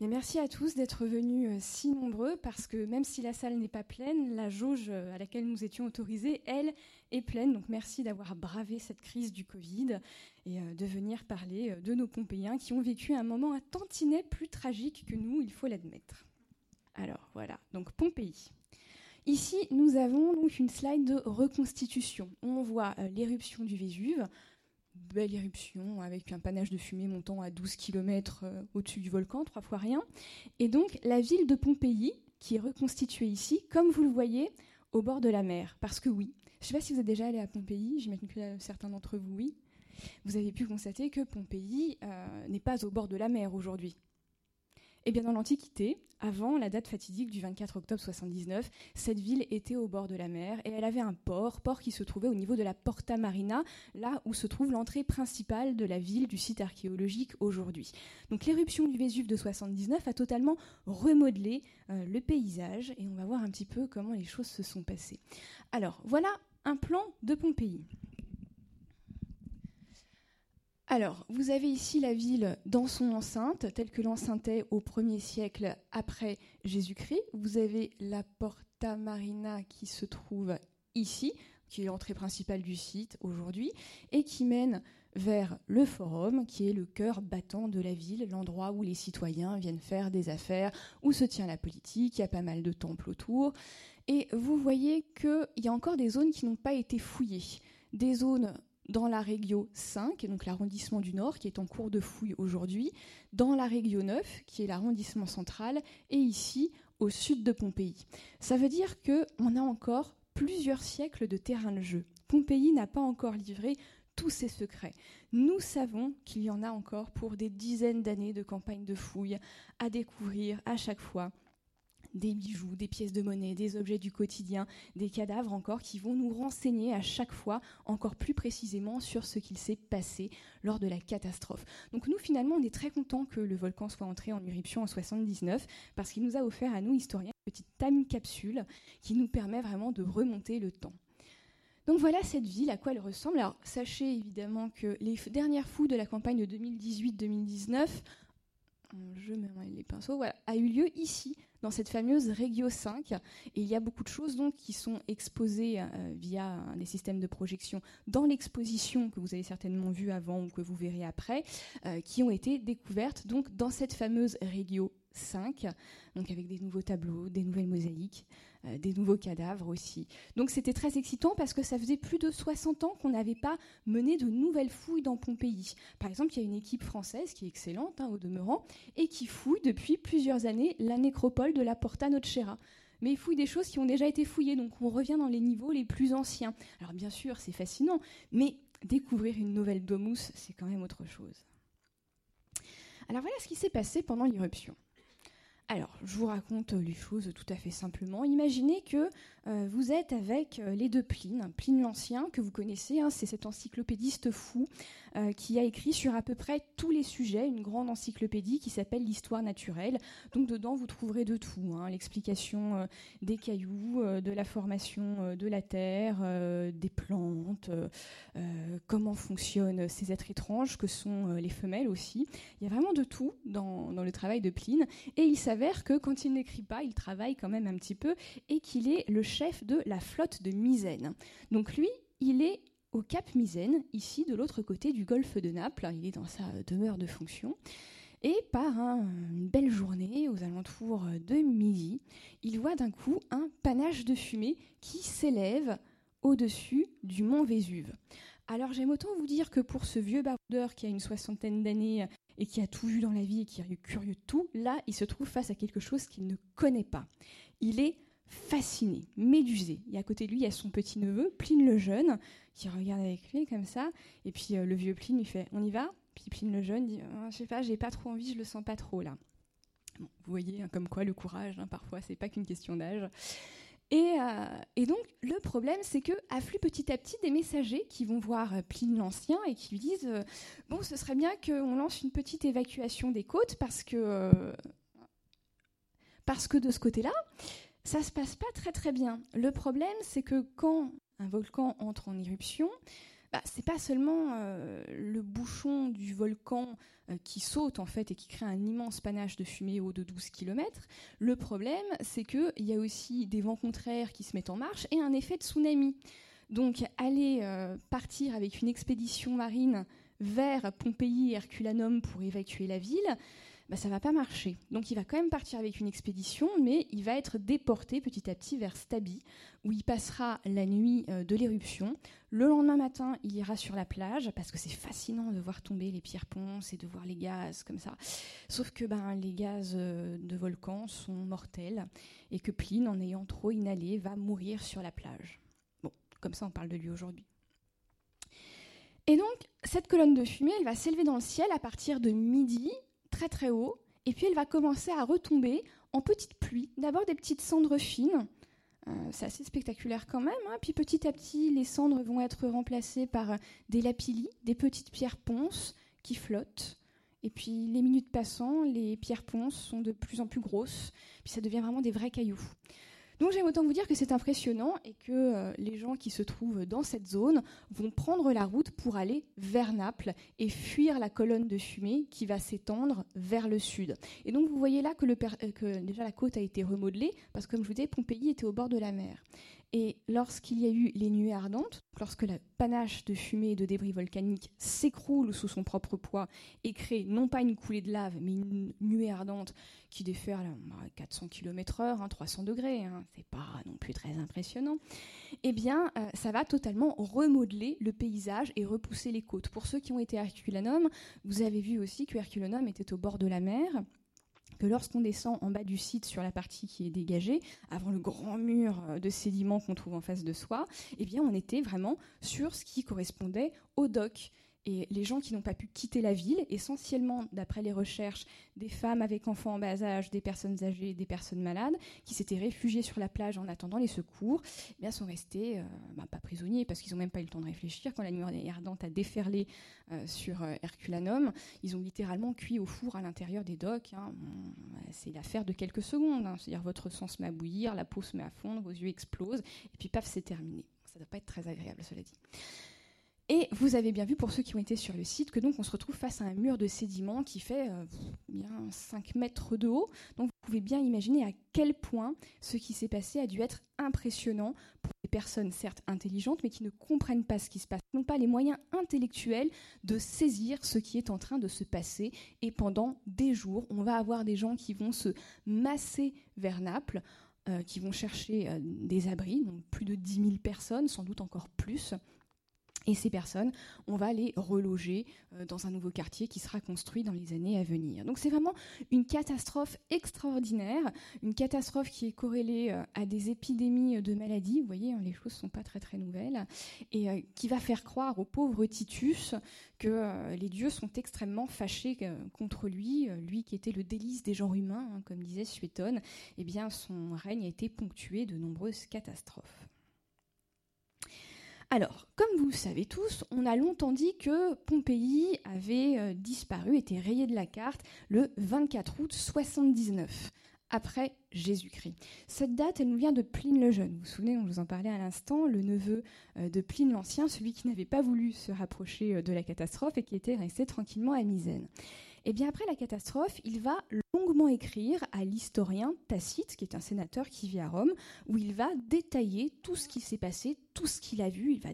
merci à tous d'être venus euh, si nombreux parce que même si la salle n'est pas pleine, la jauge euh, à laquelle nous étions autorisés, elle, est pleine. Donc merci d'avoir bravé cette crise du Covid et euh, de venir parler de nos Pompéiens qui ont vécu un moment un tantinet plus tragique que nous, il faut l'admettre. Alors voilà, donc Pompéi. Ici, nous avons une slide de reconstitution. On voit l'éruption du Vésuve, belle éruption avec un panache de fumée montant à 12 km euh, au-dessus du volcan, trois fois rien. Et donc la ville de Pompéi, qui est reconstituée ici, comme vous le voyez, au bord de la mer. Parce que oui, je ne sais pas si vous êtes déjà allé à Pompéi, j'imagine que certains d'entre vous, oui. Vous avez pu constater que Pompéi euh, n'est pas au bord de la mer aujourd'hui. Eh bien, dans l'Antiquité, avant la date fatidique du 24 octobre 79, cette ville était au bord de la mer et elle avait un port, port qui se trouvait au niveau de la Porta Marina, là où se trouve l'entrée principale de la ville du site archéologique aujourd'hui. Donc l'éruption du Vésuve de 79 a totalement remodelé euh, le paysage et on va voir un petit peu comment les choses se sont passées. Alors, voilà un plan de Pompéi. Alors, vous avez ici la ville dans son enceinte, telle que l'enceinte est au 1er siècle après Jésus-Christ. Vous avez la Porta Marina qui se trouve ici, qui est l'entrée principale du site aujourd'hui, et qui mène vers le forum, qui est le cœur battant de la ville, l'endroit où les citoyens viennent faire des affaires, où se tient la politique, il y a pas mal de temples autour. Et vous voyez qu'il y a encore des zones qui n'ont pas été fouillées. Des zones dans la région 5, donc l'arrondissement du Nord, qui est en cours de fouille aujourd'hui, dans la région 9, qui est l'arrondissement central, et ici, au sud de Pompéi. Ça veut dire qu'on a encore plusieurs siècles de terrain de jeu. Pompéi n'a pas encore livré tous ses secrets. Nous savons qu'il y en a encore pour des dizaines d'années de campagnes de fouilles à découvrir à chaque fois des bijoux, des pièces de monnaie, des objets du quotidien, des cadavres encore qui vont nous renseigner à chaque fois encore plus précisément sur ce qu'il s'est passé lors de la catastrophe. Donc nous finalement on est très content que le volcan soit entré en éruption en 79 parce qu'il nous a offert à nous historiens une petite time capsule qui nous permet vraiment de remonter le temps. Donc voilà cette ville, à quoi elle ressemble. Alors sachez évidemment que les dernières fouilles de la campagne de 2018-2019 je mets les pinceaux, a eu lieu ici, dans cette fameuse Regio 5. Et il y a beaucoup de choses donc qui sont exposées euh, via des systèmes de projection dans l'exposition que vous avez certainement vue avant ou que vous verrez après, euh, qui ont été découvertes donc dans cette fameuse Regio 5, donc avec des nouveaux tableaux, des nouvelles mosaïques, euh, des nouveaux cadavres aussi. Donc c'était très excitant parce que ça faisait plus de 60 ans qu'on n'avait pas mené de nouvelles fouilles dans Pompéi. Par exemple, il y a une équipe française qui est excellente hein, au demeurant et qui fouille depuis plusieurs années la nécropole de la Porta Nocera mais ils fouillent des choses qui ont déjà été fouillées, donc on revient dans les niveaux les plus anciens. Alors bien sûr, c'est fascinant, mais découvrir une nouvelle domus, c'est quand même autre chose. Alors voilà ce qui s'est passé pendant l'irruption. Alors, je vous raconte les choses tout à fait simplement. Imaginez que euh, vous êtes avec euh, les deux Pline. Pline l'Ancien, que vous connaissez, hein, c'est cet encyclopédiste fou euh, qui a écrit sur à peu près tous les sujets une grande encyclopédie qui s'appelle l'histoire naturelle. Donc dedans, vous trouverez de tout, hein, l'explication des cailloux, de la formation de la Terre, des plantes, comment fonctionnent ces êtres étranges que sont les femelles aussi. Il y a vraiment de tout dans, le travail de Pline. Et il que quand il n'écrit pas, il travaille quand même un petit peu et qu'il est le chef de la flotte de Misène. Donc lui, il est au Cap Misène, ici de l'autre côté du golfe de Naples. Il est dans sa demeure de fonction. Et par une belle journée, aux alentours de midi, il voit d'un coup un panache de fumée qui s'élève au-dessus du mont Vésuve. Alors j'aime autant vous dire que pour ce vieux baroudeur qui a une soixantaine d'années et qui a tout vu dans la vie et qui est curieux de tout, là il se trouve face à quelque chose qu'il ne connaît pas. Il est fasciné, médusé. Et à côté de lui, il y a son petit-neveu, Pline le Jeune, qui regarde avec lui comme ça. Et puis euh, le vieux Pline lui fait On y va? Puis Pline le Jeune dit oh, Je sais pas, j'ai pas trop envie, je le sens pas trop là. vous voyez, hein, comme quoi le courage, hein, parfois, c'est pas qu'une question d'âge. Euh, et, donc, le problème, c'est que affluent petit à petit des messagers qui vont voir euh, Pline l'Ancien et qui lui disent Bon, ce serait bien qu'on lance une petite évacuation des côtes parce que, parce que de ce côté-là, ça se passe pas très très bien. Le problème, c'est que quand un volcan entre en éruption, bah, c'est pas seulement euh, le bouchon du volcan euh, qui saute en fait et qui crée un immense panache de fumée haut de 12 km. Le problème, c'est qu'il y a aussi des vents contraires qui se mettent en marche et un effet de tsunami. Donc aller euh, partir avec une expédition marine vers Pompéi Herculanum pour évacuer la ville, bah, ça va pas marcher. Donc il va quand même partir avec une expédition, mais il va être déporté petit à petit vers Stabi, où il passera la nuit euh, de l'éruption. Le lendemain matin, il ira sur la plage, parce que c'est fascinant de voir tomber les pierres ponces et de voir les gaz comme ça. Sauf que ben, les gaz euh, de volcan sont mortels, et que Pline, en ayant trop inhalé, va mourir sur la plage. Bon, comme ça on parle de lui aujourd'hui. Et donc, cette colonne de fumée, elle va s'élever dans le ciel à partir de midi très très haut, et puis elle va commencer à retomber en petites pluies. D'abord des petites cendres fines, euh, c'est assez spectaculaire quand même. Hein. Puis petit à petit, les cendres vont être remplacées par des lapillis, des petites pierres ponces qui flottent. Et puis les minutes passant, les pierres ponces sont de plus en plus grosses, puis ça devient vraiment des vrais cailloux. Donc j'aime autant vous dire que c'est impressionnant et que euh, les gens qui se trouvent dans cette zone vont prendre la route pour aller vers Naples et fuir la colonne de fumée qui va s'étendre vers le sud. Et donc vous voyez là que, euh, que déjà la côte a été remodelée parce que comme je vous disais, Pompéi était au bord de la mer. Et lorsqu'il y a eu les nuées ardentes, lorsque la panache de fumée et de débris volcaniques s'écroule sous son propre poids et crée non pas une coulée de lave, mais une nuée ardente qui déferle à 400 km/h, 300 degrés, hein, c'est pas non plus très impressionnant, eh bien, euh, ça va totalement remodeler le paysage et repousser les côtes. Pour ceux qui ont été à Herculanum, vous avez vu aussi que Herculanum était au bord de la mer que lorsqu'on descend en bas du site sur la partie qui est dégagée, avant le grand mur euh, de sédiments qu'on trouve en face de soi, eh bien on était vraiment sur ce qui correspondait au dock. Et les gens qui n'ont pas pu quitter la ville, essentiellement, d'après les recherches, des femmes avec enfants en bas âge, des personnes âgées, des personnes malades, qui s'étaient réfugiées sur la plage en attendant les secours, eh bien, sont restés, euh, bah, pas prisonniers, parce qu'ils n'ont même pas eu le temps de réfléchir. Quand la nuit ardente a déferlé euh, sur euh, Herculanum, ils ont littéralement cuit au four à l'intérieur des docks. Hein. c'est l'affaire de quelques secondes. Hein. C'est-à-dire, votre sang se met à bouillir, la peau se met à fondre, vos yeux explosent, et puis paf, c'est terminé. Ça ne doit pas être très agréable, cela dit. Et vous avez bien vu, pour ceux qui ont été sur le site, que donc on se retrouve face à un mur de sédiments qui fait euh, bien 5 mètres de haut. Donc vous pouvez bien imaginer à quel point ce qui s'est passé a dû être impressionnant pour des personnes certes intelligentes, mais qui ne comprennent pas ce qui se passe, n'ont pas les moyens intellectuels de saisir ce qui est en train de se passer. Et pendant des jours, on va avoir des gens qui vont se masser vers Naples. Euh, qui vont chercher euh, des abris, donc plus de 10 000 personnes, sans doute encore plus, et ces personnes, on va les reloger euh, dans un nouveau quartier qui sera construit dans les années à venir. Donc c'est vraiment une catastrophe extraordinaire, une catastrophe qui est corrélée euh, à des épidémies de maladies. Vous voyez, hein, les choses ne sont pas très très nouvelles. Et euh, qui va faire croire au pauvre Titus que les dieux sont extrêmement fâchés contre lui, lui qui était le délice des genres humains, hein, comme disait Suétone. Eh bien, son règne a été ponctué de nombreuses catastrophes. Alors, comme vous le savez tous, on a longtemps dit que Pompéi avait euh, disparu, était rayé de la carte le 24 août 79 après Jésus-Christ. Cette date, elle nous vient de Pline le Jeune. Vous vous souvenez, on vous en parlait à l'instant, le neveu euh, de Pline l'Ancien, celui qui n'avait pas voulu se rapprocher euh, de la catastrophe et qui était resté tranquillement à Misène. Et eh bien après la catastrophe, il va longuement écrire à l'historien Tacite, qui est un sénateur qui vit à Rome, où il va détailler tout ce qui s'est passé, tout ce qu'il a vu. Il va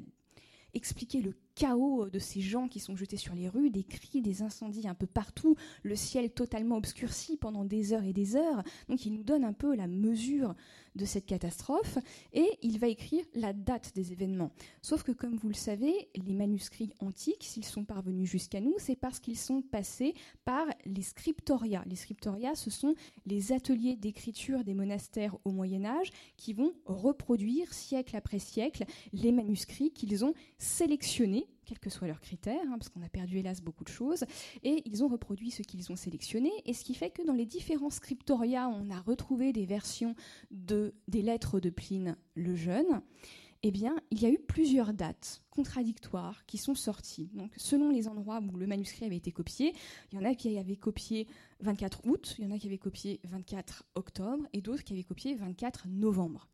expliquer le chaos de ces gens qui sont jetés sur les rues, des cris, des incendies un peu partout, le ciel totalement obscurci pendant des heures et des heures. Donc il nous donne un peu la mesure de cette catastrophe et il va écrire la date des événements. Sauf que comme vous le savez, les manuscrits antiques, s'ils sont parvenus jusqu'à nous, c'est parce qu'ils sont passés par les scriptoria. Les scriptoria, ce sont les ateliers d'écriture des monastères au Moyen Âge qui vont reproduire siècle après siècle les manuscrits qu'ils ont sélectionnés quels que soient leurs critères, hein, parce qu'on a perdu hélas beaucoup de choses, et ils ont reproduit ce qu'ils ont sélectionné, et ce qui fait que dans les différents scriptoria, on a retrouvé des versions de, des lettres de Pline le Jeune, eh bien, il y a eu plusieurs dates contradictoires qui sont sorties. Donc, selon les endroits où le manuscrit avait été copié, il y en a qui avaient copié 24 août, il y en a qui avaient copié 24 octobre, et d'autres qui avaient copié 24 novembre.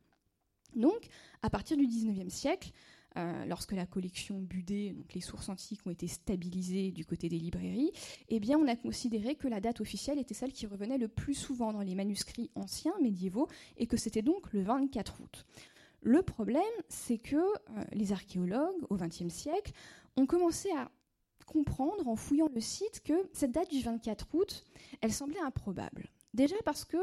Donc, à partir du 19e siècle, euh, lorsque la collection Budé, les sources antiques, ont été stabilisées du côté des librairies, eh bien, on a considéré que la date officielle était celle qui revenait le plus souvent dans les manuscrits anciens, médiévaux, et que c'était donc le 24 août. Le problème, c'est que euh, les archéologues, au XXe siècle, ont commencé à comprendre, en fouillant le site, que cette date du 24 août, elle semblait improbable. Déjà parce que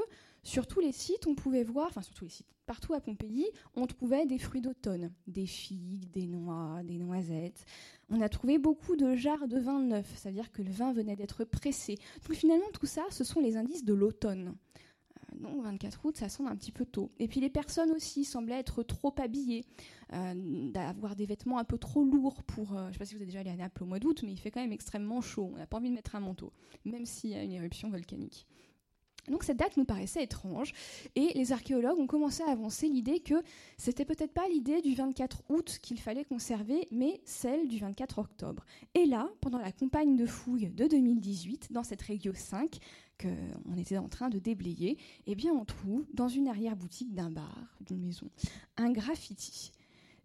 sur tous les sites, on pouvait voir, enfin sur tous les sites, partout à Pompéi, on trouvait des fruits d'automne, des figues, des noix, des noisettes. On a trouvé beaucoup de jarres de vin neuf, c'est-à-dire que le vin venait d'être pressé. Donc finalement, tout ça, ce sont les indices de l'automne. Euh, donc 24 août, ça semble un petit peu tôt. Et puis les personnes aussi semblaient être trop habillées, euh, d'avoir des vêtements un peu trop lourds pour... Euh, je ne sais pas si vous êtes déjà allé à Naples au mois d'août, mais il fait quand même extrêmement chaud. On n'a pas envie de mettre un manteau, même s'il y a une éruption volcanique. Donc cette date nous paraissait étrange et les archéologues ont commencé à avancer l'idée que c'était peut-être pas l'idée du 24 août qu'il fallait conserver, mais celle du 24 octobre. Et là, pendant la campagne de fouilles de 2018, dans cette région 5 qu'on était en train de déblayer, eh bien on trouve dans une arrière-boutique d'un bar, d'une maison, un graffiti.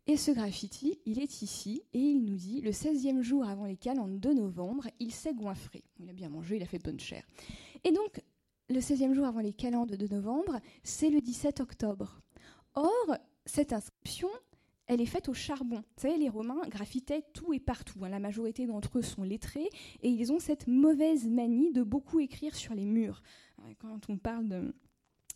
Et ce graffiti, il est ici, et il nous dit le 16e jour avant les calendes de novembre, il s'est goinfré. Il a bien mangé, il a fait bonne chair. Et donc, le 16e jour avant les calendes de novembre, c'est le 17 octobre. Or, cette inscription, elle est faite au charbon. Vous savez, les Romains graffitaient tout et partout. Hein. La majorité d'entre eux sont lettrés et ils ont cette mauvaise manie de beaucoup écrire sur les murs. Euh, quand on parle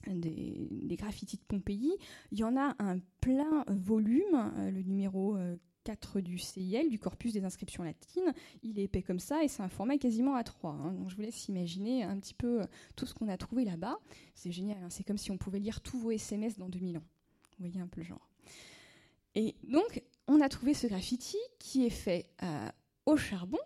des, des, graffitis de Pompéi, il y en a un plein volume, euh, le numéro euh, 4 du CIL, du corpus des inscriptions latines. Il est épais comme ça et c'est un format quasiment A3. Hein. Donc je vous laisse imaginer un petit peu euh, tout ce qu'on a trouvé là-bas. C'est génial, hein. c'est comme si on pouvait lire tous vos SMS dans 2000 ans. Vous voyez un peu le genre. Et donc, on a trouvé ce graffiti qui est fait euh, au charbon,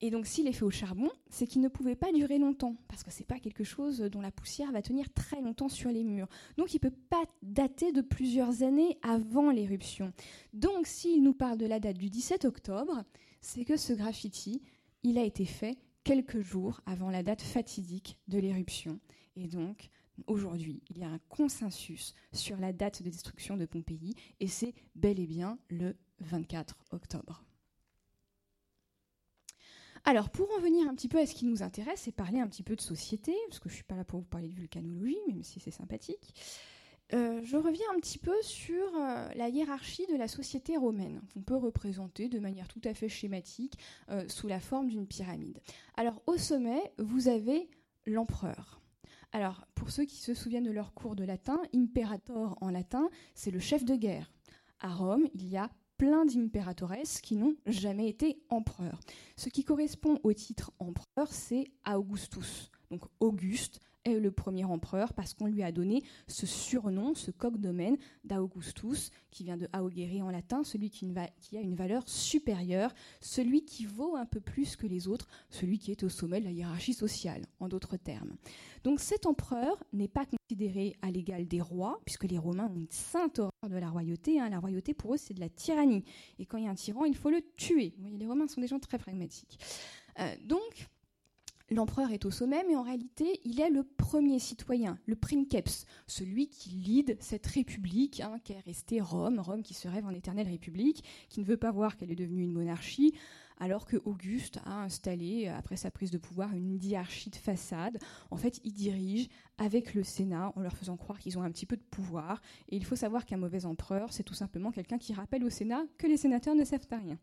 et donc, s'il est fait au charbon, c'est qu'il ne pouvait pas durer longtemps, parce que ce n'est pas quelque chose dont la poussière va tenir très longtemps sur les murs. Donc, il peut pas dater de plusieurs années avant l'éruption. Donc, s'il nous parle de la date du 17 octobre, c'est que ce graffiti, il a été fait quelques jours avant la date fatidique de l'éruption. Et donc, aujourd'hui, il y a un consensus sur la date de destruction de Pompéi, et c'est bel et bien le 24 octobre. Alors, pour en venir un petit peu à ce qui nous intéresse et parler un petit peu de société, parce que je ne suis pas là pour vous parler de vulcanologie, même si c'est sympathique, euh, je reviens un petit peu sur euh, la hiérarchie de la société romaine, qu'on peut représenter de manière tout à fait schématique euh, sous la forme d'une pyramide. Alors, au sommet, vous avez l'empereur. Alors, pour ceux qui se souviennent de leur cours de latin, imperator en latin, c'est le chef de guerre. À Rome, il y a plein d'impératores qui n'ont jamais été empereurs. Ce qui correspond au titre empereur, c'est Augustus. Donc Auguste est le premier empereur parce qu'on lui a donné ce surnom, ce cognomen d'Augustus, qui vient de augere en latin, celui qui, qui, a une valeur supérieure, celui qui vaut un peu plus que les autres, celui qui est au sommet de la hiérarchie sociale, en d'autres termes. Donc cet empereur n'est pas considéré à l'égal des rois, puisque les Romains ont une sainte horreur de la royauté. Hein. La royauté, pour eux, c'est de la tyrannie. Et quand il y a un tyran, il faut le tuer. les Romains sont des gens très pragmatiques. Euh, donc, L'empereur est au sommet, mais en réalité, il est le premier citoyen, le princeps, celui qui lead cette république hein, qui est restée Rome, Rome qui se rêve en éternelle république, qui ne veut pas voir qu'elle est devenue une monarchie, alors que Auguste a installé, après sa prise de pouvoir, une diarchie de façade. En fait, il dirige avec le Sénat en leur faisant croire qu'ils ont un petit peu de pouvoir. Et il faut savoir qu'un mauvais empereur, c'est tout simplement quelqu'un qui rappelle au Sénat que les sénateurs ne servent à rien.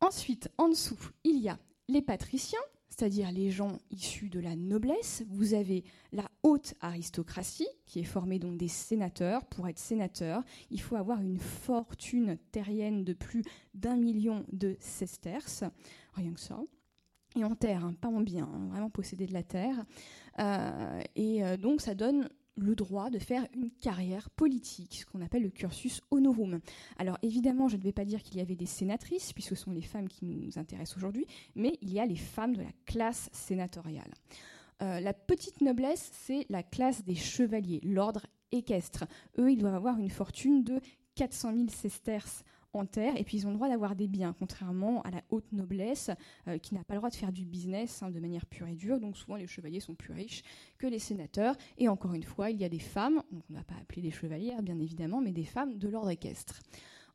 Ensuite, en dessous, il y a les patriciens, c'est-à-dire les gens issus de la noblesse. Vous avez la haute aristocratie, qui est formée donc des sénateurs. Pour être sénateur, il faut avoir une fortune terrienne de plus d'un million de sesterces, rien que ça. Et en terre, hein, pas en bien, hein, vraiment posséder de la terre. Euh, et euh, donc ça donne le droit de faire une carrière politique, ce qu'on appelle le cursus honorum. Alors évidemment, je ne vais pas dire qu'il y avait des sénatrices, puisque ce sont les femmes qui nous intéressent aujourd'hui, mais il y a les femmes de la classe sénatoriale. Euh, la petite noblesse, c'est la classe des chevaliers, l'ordre équestre. Eux, ils doivent avoir une fortune de 400 000 sesterces en terre, et puis ils ont le droit d'avoir des biens, contrairement à la haute noblesse euh, qui n'a pas le droit de faire du business hein, de manière pure et dure. Donc souvent les chevaliers sont plus riches que les sénateurs. Et encore une fois, il y a des femmes, donc on ne va pas appeler des chevalières bien évidemment, mais des femmes de l'ordre équestre.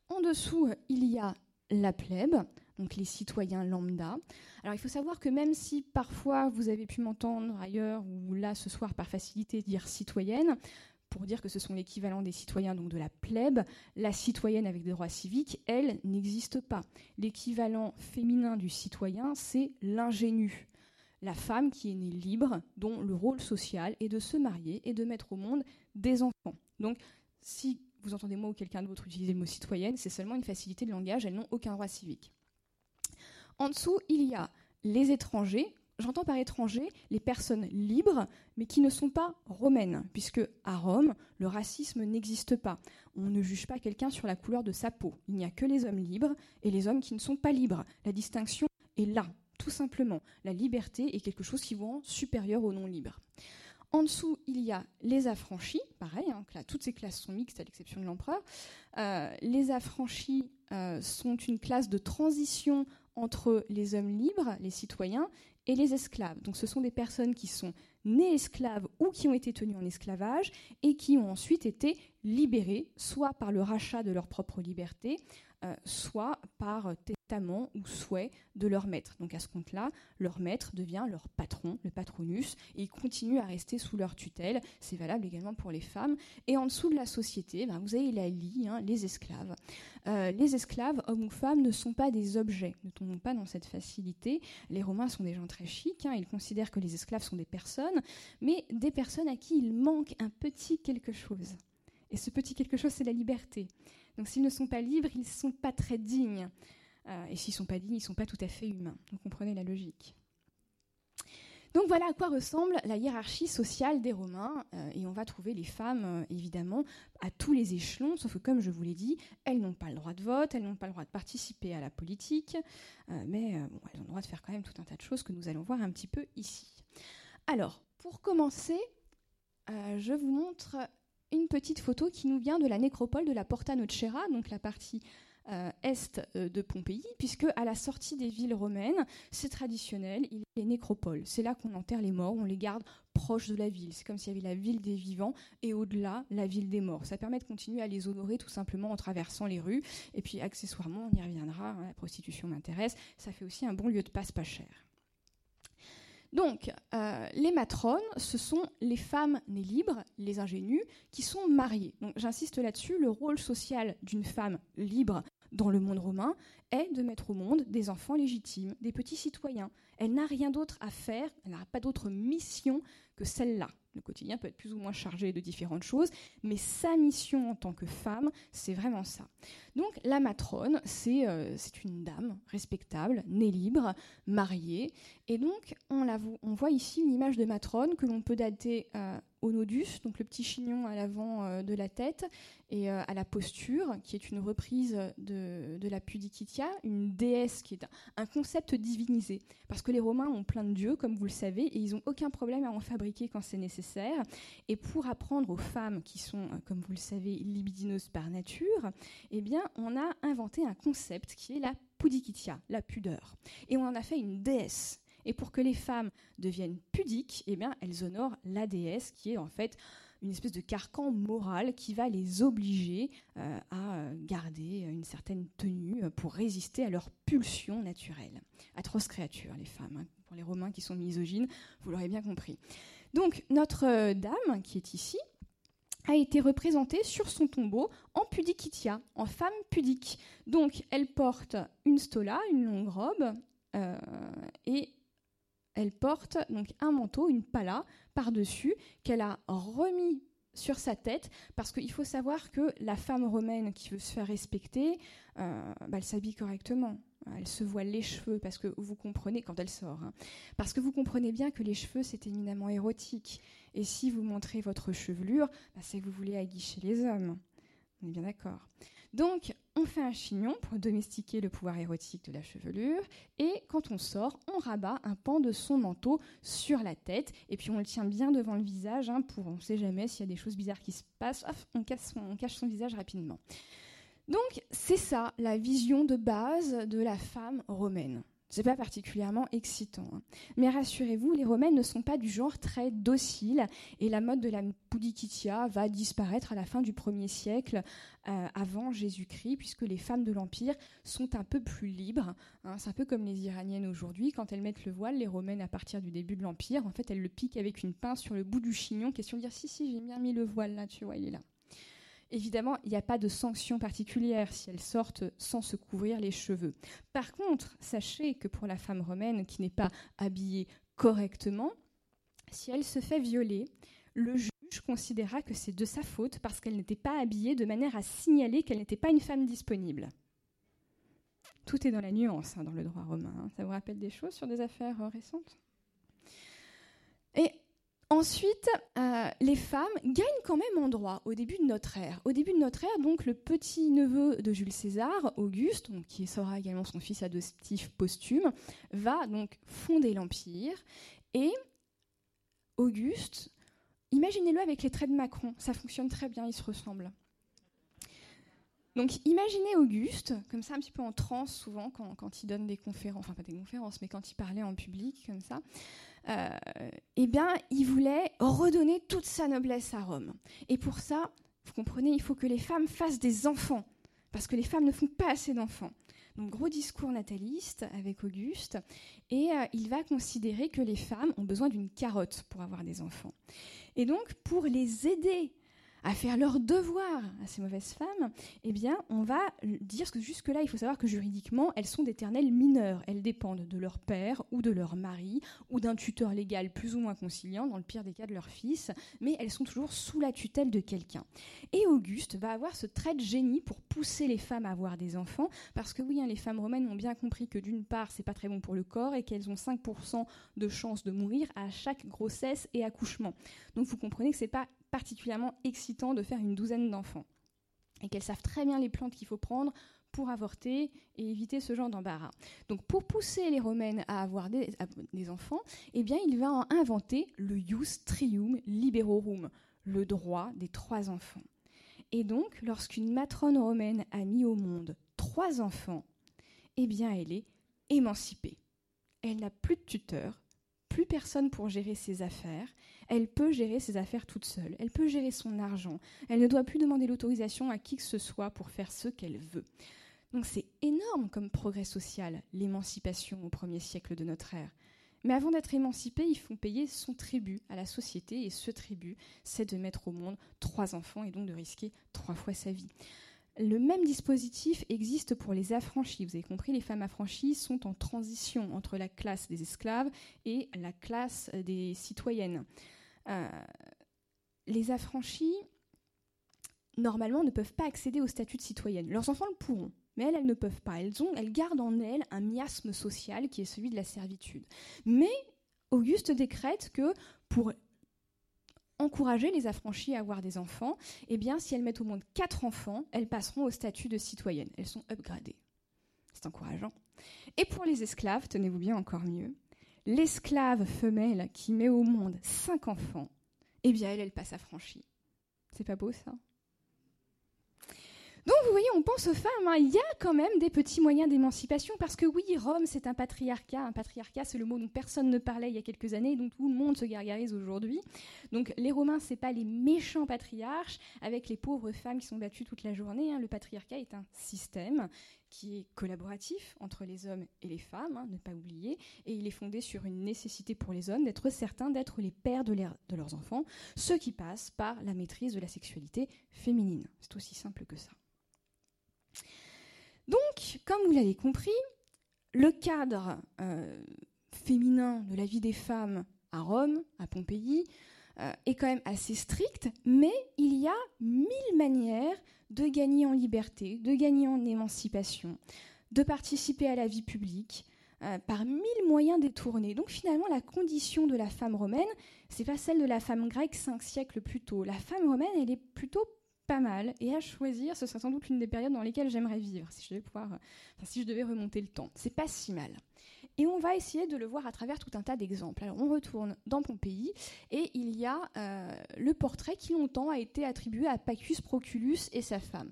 En dessous, il y a la plèbe, donc les citoyens lambda. Alors il faut savoir que même si parfois vous avez pu m'entendre ailleurs ou là ce soir par facilité dire citoyenne, pour dire que ce sont l'équivalent des citoyens, donc de la plèbe, la citoyenne avec des droits civiques, elle n'existe pas. L'équivalent féminin du citoyen, c'est l'ingénu, la femme qui est née libre, dont le rôle social est de se marier et de mettre au monde des enfants. Donc si vous entendez moi ou quelqu'un d'autre utiliser le mot citoyenne, c'est seulement une facilité de langage, elles n'ont aucun droit civique. En dessous, il y a les étrangers, J'entends par étranger les personnes libres, mais qui ne sont pas romaines, puisque à Rome, le racisme n'existe pas. On ne juge pas quelqu'un sur la couleur de sa peau. Il n'y a que les hommes libres et les hommes qui ne sont pas libres. La distinction est là, tout simplement. La liberté est quelque chose qui vous rend supérieur au non libre. En dessous, il y a les affranchis, pareil, hein, toutes ces classes sont mixtes à l'exception de l'empereur. Euh, les affranchis euh, sont une classe de transition entre les hommes libres, les citoyens, et les esclaves. Donc ce sont des personnes qui sont nées esclaves ou qui ont été tenues en esclavage et qui ont ensuite été libérées, soit par le rachat de leur propre liberté, euh, soit par testament ou souhait de leur maître. Donc à ce compte-là, leur maître devient leur patron, le patronus, et il continue à rester sous leur tutelle. C'est valable également pour les femmes. Et en dessous de la société, ben, vous avez la lie, hein, les esclaves. Euh, les esclaves, hommes ou femmes, ne sont pas des objets, ne tombons pas dans cette facilité. Les Romains sont des gens très chics, hein, ils considèrent que les esclaves sont des personnes, mais des personnes à qui il manque un petit quelque chose. Et ce petit quelque chose, c'est la liberté. Donc s'ils ne sont pas libres, ils ne sont pas très dignes. Euh, et s'ils ne sont pas dignes, ils ne sont pas tout à fait humains. Vous comprenez la logique. Donc voilà à quoi ressemble la hiérarchie sociale des Romains. Euh, et on va trouver les femmes, euh, évidemment, à tous les échelons, sauf que, comme je vous l'ai dit, elles n'ont pas le droit de vote, elles n'ont pas le droit de participer à la politique, mais elles ont le droit de faire quand même tout un tas de choses que nous allons voir un petit peu ici. Alors, pour commencer, je vous montre une petite photo qui nous vient de la nécropole de la Porta Nocera, donc la partie euh, est euh, de Pompéi, puisque à la sortie des villes romaines, c'est traditionnel, il y a les nécropoles. C'est là qu'on enterre les morts, on les garde proches de la ville. C'est comme s'il y avait la ville des vivants et au-delà, la ville des morts. Ça permet de continuer à les honorer tout simplement en traversant les rues. Et puis accessoirement, on y reviendra, hein, la prostitution m'intéresse, ça fait aussi un bon lieu de passe pas cher. Donc, euh, les matrones, ce sont les femmes nées libres, les ingénues, qui sont mariées. Donc, j'insiste là-dessus, le rôle social d'une femme libre dans le monde romain est de mettre au monde des enfants légitimes, des petits citoyens. Elle n'a rien d'autre à faire, elle n'a pas d'autre mission que celle-là. Le quotidien peut être plus ou moins chargé de différentes choses, mais sa mission en tant que femme, c'est vraiment ça. Donc la matrone, c'est euh, une dame respectable, née libre, mariée, et donc on, la, voit ici une image de matrone que l'on peut dater euh, au nodus, donc le petit chignon à l'avant euh, de la tête, et euh, à la posture, qui est une reprise de, la Pudikitia, une déesse qui est un, concept divinisé. Parce que les Romains ont plein de dieux, comme vous le savez, et ils n'ont aucun problème à en fabriquer quand c'est nécessaire. Et pour apprendre aux femmes qui sont, euh, comme vous le savez, libidineuses par nature, eh bien, on a inventé un concept qui est la Pudikitia, la pudeur. Et on en a fait une déesse et pour que les femmes deviennent pudiques, eh bien, elles honorent la déesse, qui est en fait une espèce de carcan moral qui va les obliger euh, à garder une certaine tenue pour résister à leurs pulsions naturelles. Atroces créatures, les femmes. Hein. Pour les Romains qui sont misogynes, vous l'aurez bien compris. Donc, notre euh, dame, qui est ici, a été représentée sur son tombeau en pudikitia, en femme pudique. Donc, elle porte une stola, une longue robe, euh, et elle porte donc un manteau, une pala par-dessus qu'elle a remis sur sa tête parce qu'il faut savoir que la femme romaine qui veut se faire respecter, euh, bah, elle s'habille correctement. Elle se voile les cheveux parce que vous comprenez quand elle sort, hein. parce que vous comprenez bien que les cheveux c'est éminemment érotique. Et si vous montrez votre chevelure, bah, c'est que vous voulez aguicher les hommes. On est bien d'accord. Donc, on fait un chignon pour domestiquer le pouvoir érotique de la chevelure, et quand on sort, on rabat un pan de son manteau sur la tête, et puis on le tient bien devant le visage, hein, pour on ne sait jamais s'il y a des choses bizarres qui se passent, on, cache son visage rapidement. Donc c'est ça la vision de base de la femme romaine. C'est pas particulièrement excitant. Hein. Mais rassurez-vous, les Romaines ne sont pas du genre très docile et la mode de la poudikitia va disparaître à la fin du 1er siècle euh, avant Jésus-Christ, puisque les femmes de l'Empire sont un peu plus libres. Hein. C'est un peu comme les Iraniennes aujourd'hui. Quand elles mettent le voile, les Romaines, à partir du début de l'Empire, en fait, elles le piquent avec une pince sur le bout du chignon, question de dire si, si, j'ai bien mis le voile là, tu vois, il est là. Évidemment, il n'y a pas de sanction particulière si elles sortent sans se couvrir les cheveux. Par contre, sachez que pour la femme romaine qui n'est pas habillée correctement, si elle se fait violer, le juge considéra que c'est de sa faute parce qu'elle n'était pas habillée de manière à signaler qu'elle n'était pas une femme disponible. Tout est dans la nuance hein, dans le droit romain. Hein. Ça vous rappelle des choses sur des affaires euh, récentes? Ensuite, euh, les femmes gagnent quand même en droit au début de notre ère. Au début de notre ère, donc, le petit-neveu de Jules César, Auguste, qui sera également son fils adoptif posthume, va donc fonder l'Empire. Et Auguste, imaginez-le avec les traits de Macron, ça fonctionne très bien, ils se ressemblent. Donc imaginez Auguste, comme ça un petit peu en transe souvent quand, quand il donne des conférences, enfin pas des conférences, mais quand il parlait en public comme ça. Euh, eh bien, il voulait redonner toute sa noblesse à Rome. Et pour ça, vous comprenez, il faut que les femmes fassent des enfants, parce que les femmes ne font pas assez d'enfants. Donc gros discours nataliste avec Auguste, et euh, il va considérer que les femmes ont besoin d'une carotte pour avoir des enfants. Et donc pour les aider à faire leur devoir à ces mauvaises femmes, eh bien, on va dire que jusque-là, il faut savoir que juridiquement, elles sont d'éternelles mineures. Elles dépendent de leur père ou de leur mari ou d'un tuteur légal plus ou moins conciliant, dans le pire des cas de leur fils, mais elles sont toujours sous la tutelle de quelqu'un. Et Auguste va avoir ce trait de génie pour pousser les femmes à avoir des enfants, parce que oui, hein, les femmes romaines ont bien compris que d'une part, c'est pas très bon pour le corps et qu'elles ont 5% de chances de mourir à chaque grossesse et accouchement. Donc vous comprenez que c'est pas particulièrement excitant de faire une douzaine d'enfants. Et qu'elles savent très bien les plantes qu'il faut prendre pour avorter et éviter ce genre d'embarras. Donc pour pousser les Romaines à avoir des, enfants, eh bien il va inventer le ius trium liberorum, le droit des trois enfants. Et donc lorsqu'une matrone romaine a mis au monde trois enfants, eh bien elle est émancipée. Elle n'a plus de tuteur, plus personne pour gérer ses affaires, elle peut gérer ses affaires toute seule, elle peut gérer son argent, elle ne doit plus demander l'autorisation à qui que ce soit pour faire ce qu'elle veut. Donc c'est énorme comme progrès social, l'émancipation au premier siècle de notre ère. Mais avant d'être émancipé, il faut payer son tribut à la société, et ce tribut, c'est de mettre au monde trois enfants et donc de risquer trois fois sa vie. Le même dispositif existe pour les affranchis. Vous avez compris, les femmes affranchies sont en transition entre la classe des esclaves et la classe des citoyennes. Euh, les affranchis, normalement, ne peuvent pas accéder au statut de citoyenne. Leurs enfants le pourront, mais elles, elles ne peuvent pas. Elles, ont, elles gardent en elles un miasme social qui est celui de la servitude. Mais Auguste décrète que pour encourager les affranchis à avoir des enfants, eh bien, si elles mettent au monde quatre enfants, elles passeront au statut de citoyenne. Elles sont upgradées. C'est encourageant. Et pour les esclaves, tenez-vous bien encore mieux, l'esclave femelle qui met au monde cinq enfants, eh bien, elle, elle passe affranchie. C'est pas beau ça? Donc vous voyez, on pense aux femmes, hein. il y a quand même des petits moyens d'émancipation, parce que oui, Rome, c'est un patriarcat. Un patriarcat, c'est le mot dont personne ne parlait il y a quelques années, dont tout le monde se gargarise aujourd'hui. Donc les Romains, c'est pas les méchants patriarches, avec les pauvres femmes qui sont battues toute la journée. Hein. Le patriarcat est un système qui est collaboratif entre les hommes et les femmes, hein, ne pas oublier, et il est fondé sur une nécessité pour les hommes d'être certains d'être les pères de leurs enfants, ce qui passe par la maîtrise de la sexualité féminine. C'est aussi simple que ça. Donc, comme vous l'avez compris, le cadre euh, féminin de la vie des femmes à Rome, à Pompéi, euh, est quand même assez strict, mais il y a mille manières de gagner en liberté, de gagner en émancipation, de participer à la vie publique, euh, par mille moyens détournés. Donc finalement, la condition de la femme romaine, c'est pas celle de la femme grecque cinq siècles plus tôt. La femme romaine, elle est plutôt pas mal. Et à choisir, ce serait sans doute l'une des périodes dans lesquelles j'aimerais vivre, si je devais pouvoir, si je devais remonter le temps. C'est pas si mal. Et on va essayer de le voir à travers tout un tas d'exemples. Alors on retourne dans Pompéi et il y a euh, le portrait qui longtemps a été attribué à Pacus Proculus et sa femme.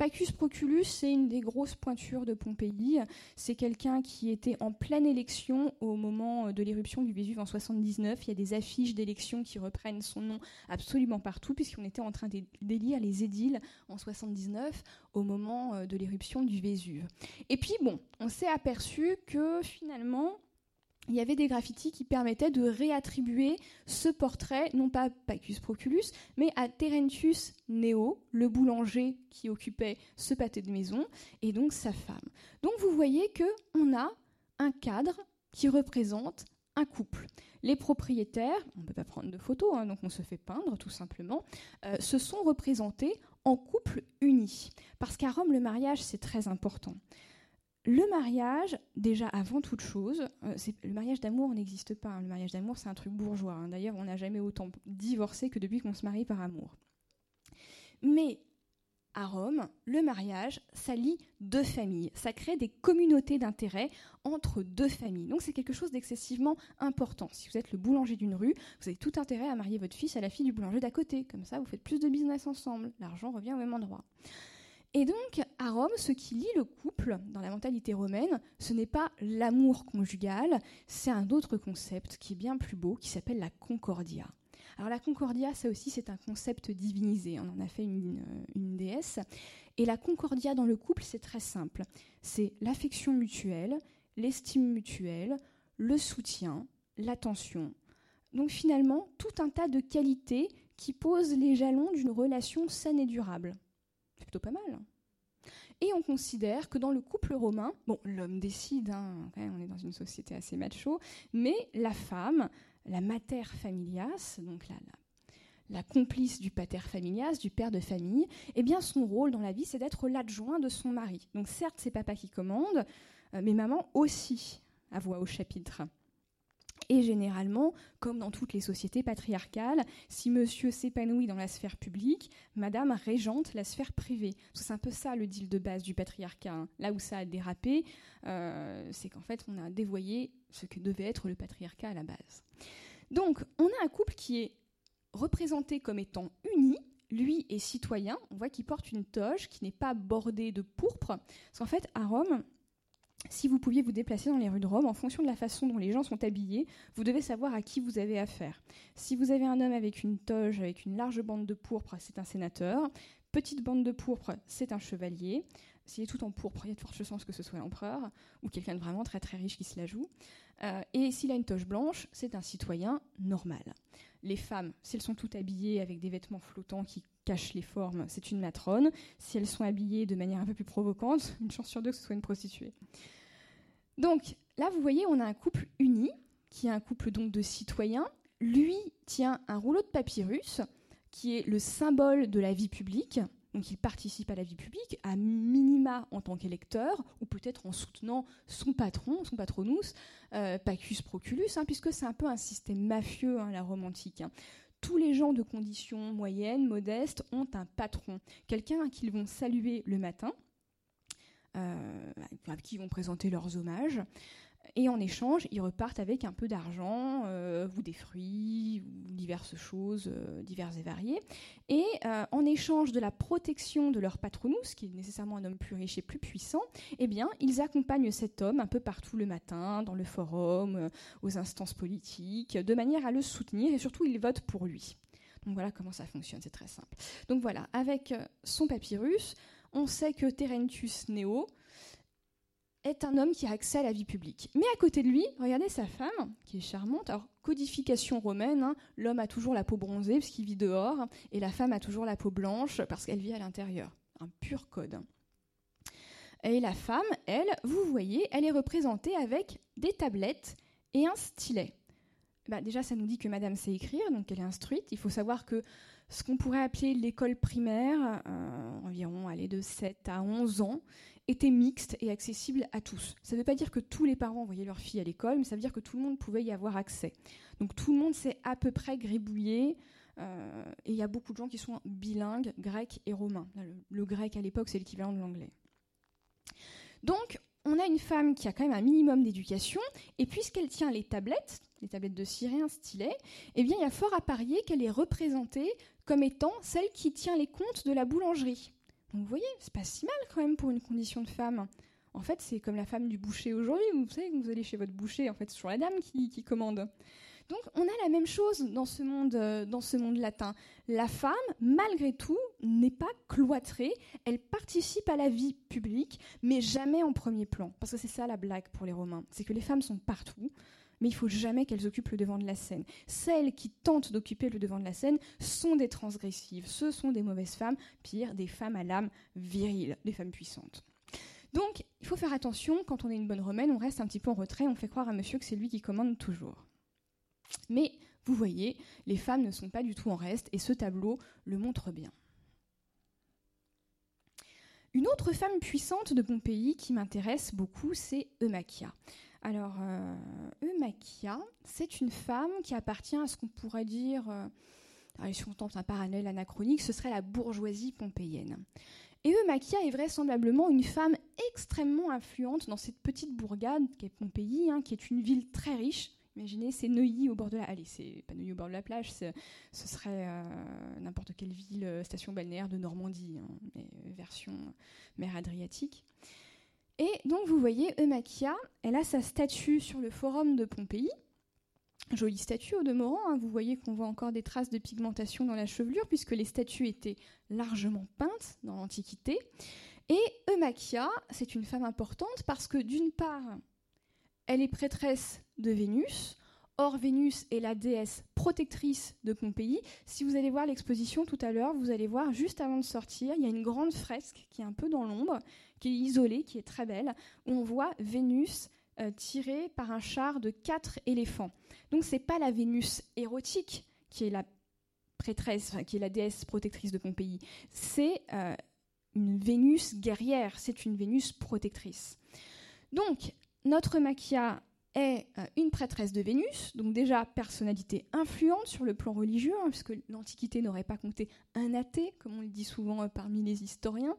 Pacus Proculus, c'est une des grosses pointures de Pompéi. C'est quelqu'un qui était en pleine élection au moment euh, de l'éruption du Vésuve en 79. Il y a des affiches d'élection qui reprennent son nom absolument partout, puisqu'on était en train d'élire les édiles en 79 au moment euh, de l'éruption du Vésuve. Et puis, bon, on s'est aperçu que finalement, il y avait des graffitis qui permettaient de réattribuer ce portrait, non pas à Pacus Proculus, mais à Terentius Neo, le boulanger qui occupait ce pâté de maison, et donc sa femme. Donc vous voyez que on a un cadre qui représente un couple. Les propriétaires, on ne peut pas prendre de photos, hein, donc on se fait peindre tout simplement, euh, se sont représentés en couple uni. Parce qu'à Rome, le mariage, c'est très important. Le mariage, déjà avant toute chose, euh, le mariage d'amour n'existe pas. Hein. Le mariage d'amour, c'est un truc bourgeois. Hein. D'ailleurs, on n'a jamais autant divorcé que depuis qu'on se marie par amour. Mais à Rome, le mariage, ça lie deux familles. Ça crée des communautés d'intérêt entre deux familles. Donc c'est quelque chose d'excessivement important. Si vous êtes le boulanger d'une rue, vous avez tout intérêt à marier votre fils à la fille du boulanger d'à côté. Comme ça, vous faites plus de business ensemble. L'argent revient au même endroit. Et donc, à Rome, ce qui lie le couple, dans la mentalité romaine, ce n'est pas l'amour conjugal, c'est un autre concept qui est bien plus beau, qui s'appelle la concordia. Alors la concordia, ça aussi, c'est un concept divinisé. On en a fait une, une déesse. Et la concordia dans le couple, c'est très simple. C'est l'affection mutuelle, l'estime mutuelle, le soutien, l'attention. Donc finalement, tout un tas de qualités qui posent les jalons d'une relation saine et durable plutôt pas mal. Et on considère que dans le couple romain, l'homme décide, hein, on est dans une société assez macho, mais la femme, la mater familias, donc la, complice du pater familias, du père de famille, eh bien son rôle dans la vie, c'est d'être l'adjoint de son mari. Donc certes, c'est papa qui commande, euh, mais maman aussi à voix au chapitre. Et généralement, comme dans toutes les sociétés patriarcales, si monsieur s'épanouit dans la sphère publique, madame régente la sphère privée. C'est un peu ça le deal de base du patriarcat. Hein. Là où ça a dérapé, euh, c'est qu'en fait, on a dévoyé ce que devait être le patriarcat à la base. Donc, on a un couple qui est représenté comme étant uni, lui est citoyen. On voit qu'il porte une toge qui n'est pas bordée de pourpre. Parce qu'en fait, à Rome, si vous pouviez vous déplacer dans les rues de Rome, en fonction de la façon dont les gens sont habillés, vous devez savoir à qui vous avez affaire. Si vous avez un homme avec une toge, avec une large bande de pourpre, c'est un sénateur. Petite bande de pourpre, c'est un chevalier. S'il est tout en pourpre, il y a de fortes chances que ce soit l'empereur ou quelqu'un de vraiment très très riche qui se la joue. Euh, et s'il a une toge blanche, c'est un citoyen normal. Les femmes, si elles sont toutes habillées avec des vêtements flottants qui cachent les formes, c'est une matrone. Si elles sont habillées de manière un peu plus provocante, une chance sur deux que ce soit une prostituée. Donc là, vous voyez, on a un couple uni, qui est un couple donc de citoyens. Lui tient un rouleau de papyrus, qui est le symbole de la vie publique. Donc il participe à la vie publique, à minima en tant qu'électeur, ou peut-être en soutenant son patron, son patronus, euh, Pacus Proculus, hein, puisque c'est un peu un système mafieux, hein, la Rome antique. Hein. Tous les gens de conditions moyennes, modestes, ont un patron, quelqu'un qu'ils vont saluer le matin, euh, à qui ils vont présenter leurs hommages. Et en échange, ils repartent avec un peu d'argent, euh, ou des fruits, ou diverses choses, euh, diverses et variées. Et euh, en échange de la protection de leur patronus, qui est nécessairement un homme plus riche et plus puissant, eh bien, ils accompagnent cet homme un peu partout le matin, dans le forum, aux instances politiques, de manière à le soutenir, et surtout, ils votent pour lui. Donc voilà comment ça fonctionne, c'est très simple. Donc voilà, avec son papyrus, on sait que Terentius Neo, est un homme qui a accès à la vie publique. Mais à côté de lui, regardez sa femme, qui est charmante. Alors, codification romaine, hein, l'homme a toujours la peau bronzée parce qu'il vit dehors, et la femme a toujours la peau blanche parce qu'elle vit à l'intérieur. Un pur code. Et la femme, elle, vous voyez, elle est représentée avec des tablettes et un stylet. Bah, déjà, ça nous dit que madame sait écrire, donc elle est instruite. Il faut savoir que ce qu'on pourrait appeler l'école primaire, euh, environ allez, de 7 à 11 ans, était mixte et accessible à tous. Ça ne veut pas dire que tous les parents envoyaient leurs filles à l'école, mais ça veut dire que tout le monde pouvait y avoir accès. Donc tout le monde s'est à peu près gribouillé, euh, et il y a beaucoup de gens qui sont bilingues, grec et romain. Le, grec à l'époque, c'est l'équivalent de l'anglais. Donc on a une femme qui a quand même un minimum d'éducation, et puisqu'elle tient les tablettes, les tablettes de cire et un stylet, eh bien il y a fort à parier qu'elle est représentée comme étant celle qui tient les comptes de la boulangerie. Donc vous voyez, c'est pas si mal quand même pour une condition de femme. En fait, c'est comme la femme du boucher aujourd'hui. Vous savez, vous allez chez votre boucher, en fait, c'est toujours la dame qui, commande. Donc, on a la même chose dans ce monde, euh, dans ce monde latin. La femme, malgré tout, n'est pas cloîtrée. Elle participe à la vie publique, mais jamais en premier plan. Parce que c'est ça la blague pour les Romains. C'est que les femmes sont partout, mais il faut jamais qu'elles occupent le devant de la scène. Celles qui tentent d'occuper le devant de la scène sont des transgressives. Ce sont des mauvaises femmes, pire, des femmes à l'âme virile, des femmes puissantes. Donc, il faut faire attention, quand on est une bonne romaine, on reste un petit peu en retrait, on fait croire à monsieur que c'est lui qui commande toujours. Mais vous voyez, les femmes ne sont pas du tout en reste, et ce tableau le montre bien. Une autre femme puissante de Pompéi qui m'intéresse beaucoup, c'est Eumachia. Alors, euh, Eumachia, c'est une femme qui appartient à ce qu'on pourrait dire, euh, si on tente un parallèle anachronique, ce serait la bourgeoisie pompéienne. Et Eumachia est vraisemblablement une femme extrêmement influente dans cette petite bourgade qui est Pompéi, hein, qui est une ville très riche. Imaginez, c'est Neuilly au bord de la. Allez, c'est Neuilly au bord de la plage, ce serait euh, n'importe quelle ville, euh, station balnéaire de Normandie, hein, version mer Adriatique. Et donc, vous voyez, Eumachia, elle a sa statue sur le forum de Pompéi, Jolie statue au demeurant, hein. vous voyez qu'on voit encore des traces de pigmentation dans la chevelure puisque les statues étaient largement peintes dans l'Antiquité. Et Eumachia, c'est une femme importante parce que d'une part, elle est prêtresse de Vénus. Or, Vénus est la déesse protectrice de Pompéi. Si vous allez voir l'exposition tout à l'heure, vous allez voir juste avant de sortir, il y a une grande fresque qui est un peu dans l'ombre, qui est isolée, qui est très belle, où on voit Vénus euh, tirée par un char de quatre éléphants. Donc c'est pas la Vénus érotique qui est la prêtresse, qui est la déesse protectrice de Pompéi. C'est euh, une Vénus guerrière, c'est une Vénus protectrice. Donc notre Machia est euh, une prêtresse de Vénus, donc déjà personnalité influente sur le plan religieux, hein, puisque l'Antiquité n'aurait pas compté un athée, comme on le dit souvent parmi les historiens.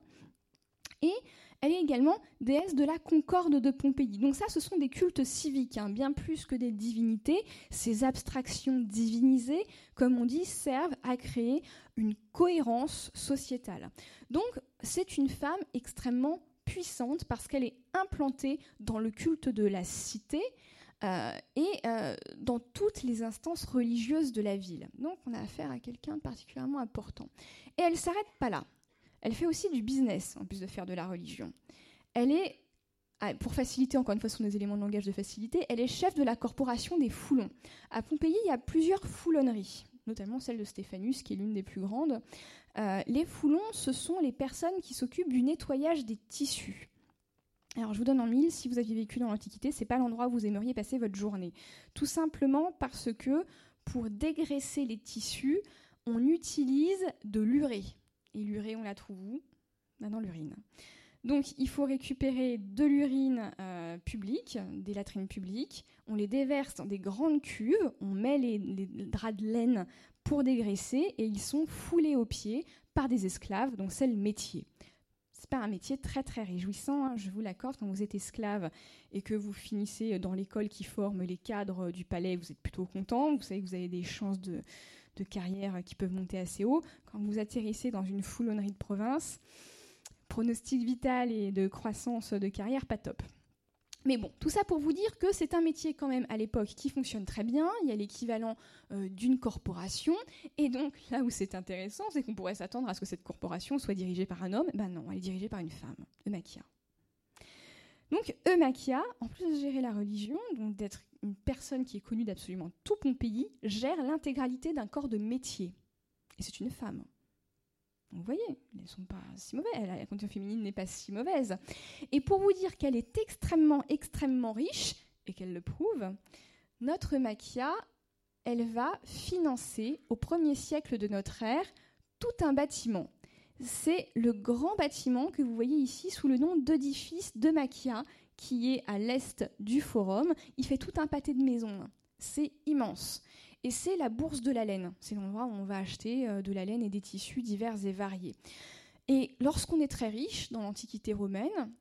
Et elle est également déesse de la concorde de Pompéi. Donc ça, ce sont des cultes civiques, hein, bien plus que des divinités. Ces abstractions divinisées, comme on dit, servent à créer une cohérence sociétale. Donc c'est une femme extrêmement puissante parce qu'elle est implantée dans le culte de la cité, euh, et euh, dans toutes les instances religieuses de la ville. Donc on a affaire à quelqu'un de particulièrement important. Et elle ne s'arrête pas là. Elle fait aussi du business, en plus de faire de la religion. Elle est, ah, pour faciliter, encore une fois, sont des éléments de langage de facilité, elle est chef de la corporation des foulons. À Pompéi, il y a plusieurs foulonneries, notamment celle de Stéphanus, qui est l'une des plus grandes. Euh, les foulons, ce sont les personnes qui s'occupent du nettoyage des tissus. Alors je vous donne en mille, si vous aviez vécu dans l'Antiquité, c'est pas l'endroit où vous aimeriez passer votre journée. Tout simplement parce que pour dégraisser les tissus, on utilise de l'urée. Et l'urée, on la trouve où? Bah, Dans l'urine. Donc il faut récupérer de l'urine euh, publique, des latrines publiques, on les déverse dans des grandes cuves, on met les, draps de laine pour dégraisser et ils sont foulés aux pieds par des esclaves, donc c'est le métier. C'est pas un métier très très réjouissant, hein, je vous l'accorde, quand vous êtes esclave et que vous finissez dans l'école qui forme les cadres du palais, vous êtes plutôt content, vous savez que vous avez des chances de, de carrière qui peuvent monter assez haut. Quand vous atterrissez dans une foulonnerie de province, pronostic vital et de croissance de carrière, pas top. Mais bon, tout ça pour vous dire que c'est un métier quand même à l'époque qui fonctionne très bien, il y a l'équivalent euh, d'une corporation, et donc là où c'est intéressant, c'est qu'on pourrait s'attendre à ce que cette corporation soit dirigée par un homme, ben non, elle est dirigée par une femme, Eumachia. Donc Eumachia, en plus de gérer la religion, donc d'être une personne qui est connue d'absolument tout Pompéi, gère l'intégralité d'un corps de métier. Et c'est une femme. vous voyez, elles ne sont pas si mauvaises. La condition féminine n'est pas si mauvaise. Et pour vous dire qu'elle est extrêmement, extrêmement riche, et qu'elle le prouve, notre Machia, elle va financer au premier siècle de notre ère tout un bâtiment c'est le grand bâtiment que vous voyez ici sous le nom d'édifice de Machia, qui est à l'est du forum. Il fait tout un pâté de maisons. C'est immense. Et c'est la bourse de la laine. C'est l'endroit où on va acheter euh, de la laine et des tissus divers et variés. Et lorsqu'on est très riche dans l'Antiquité romaine,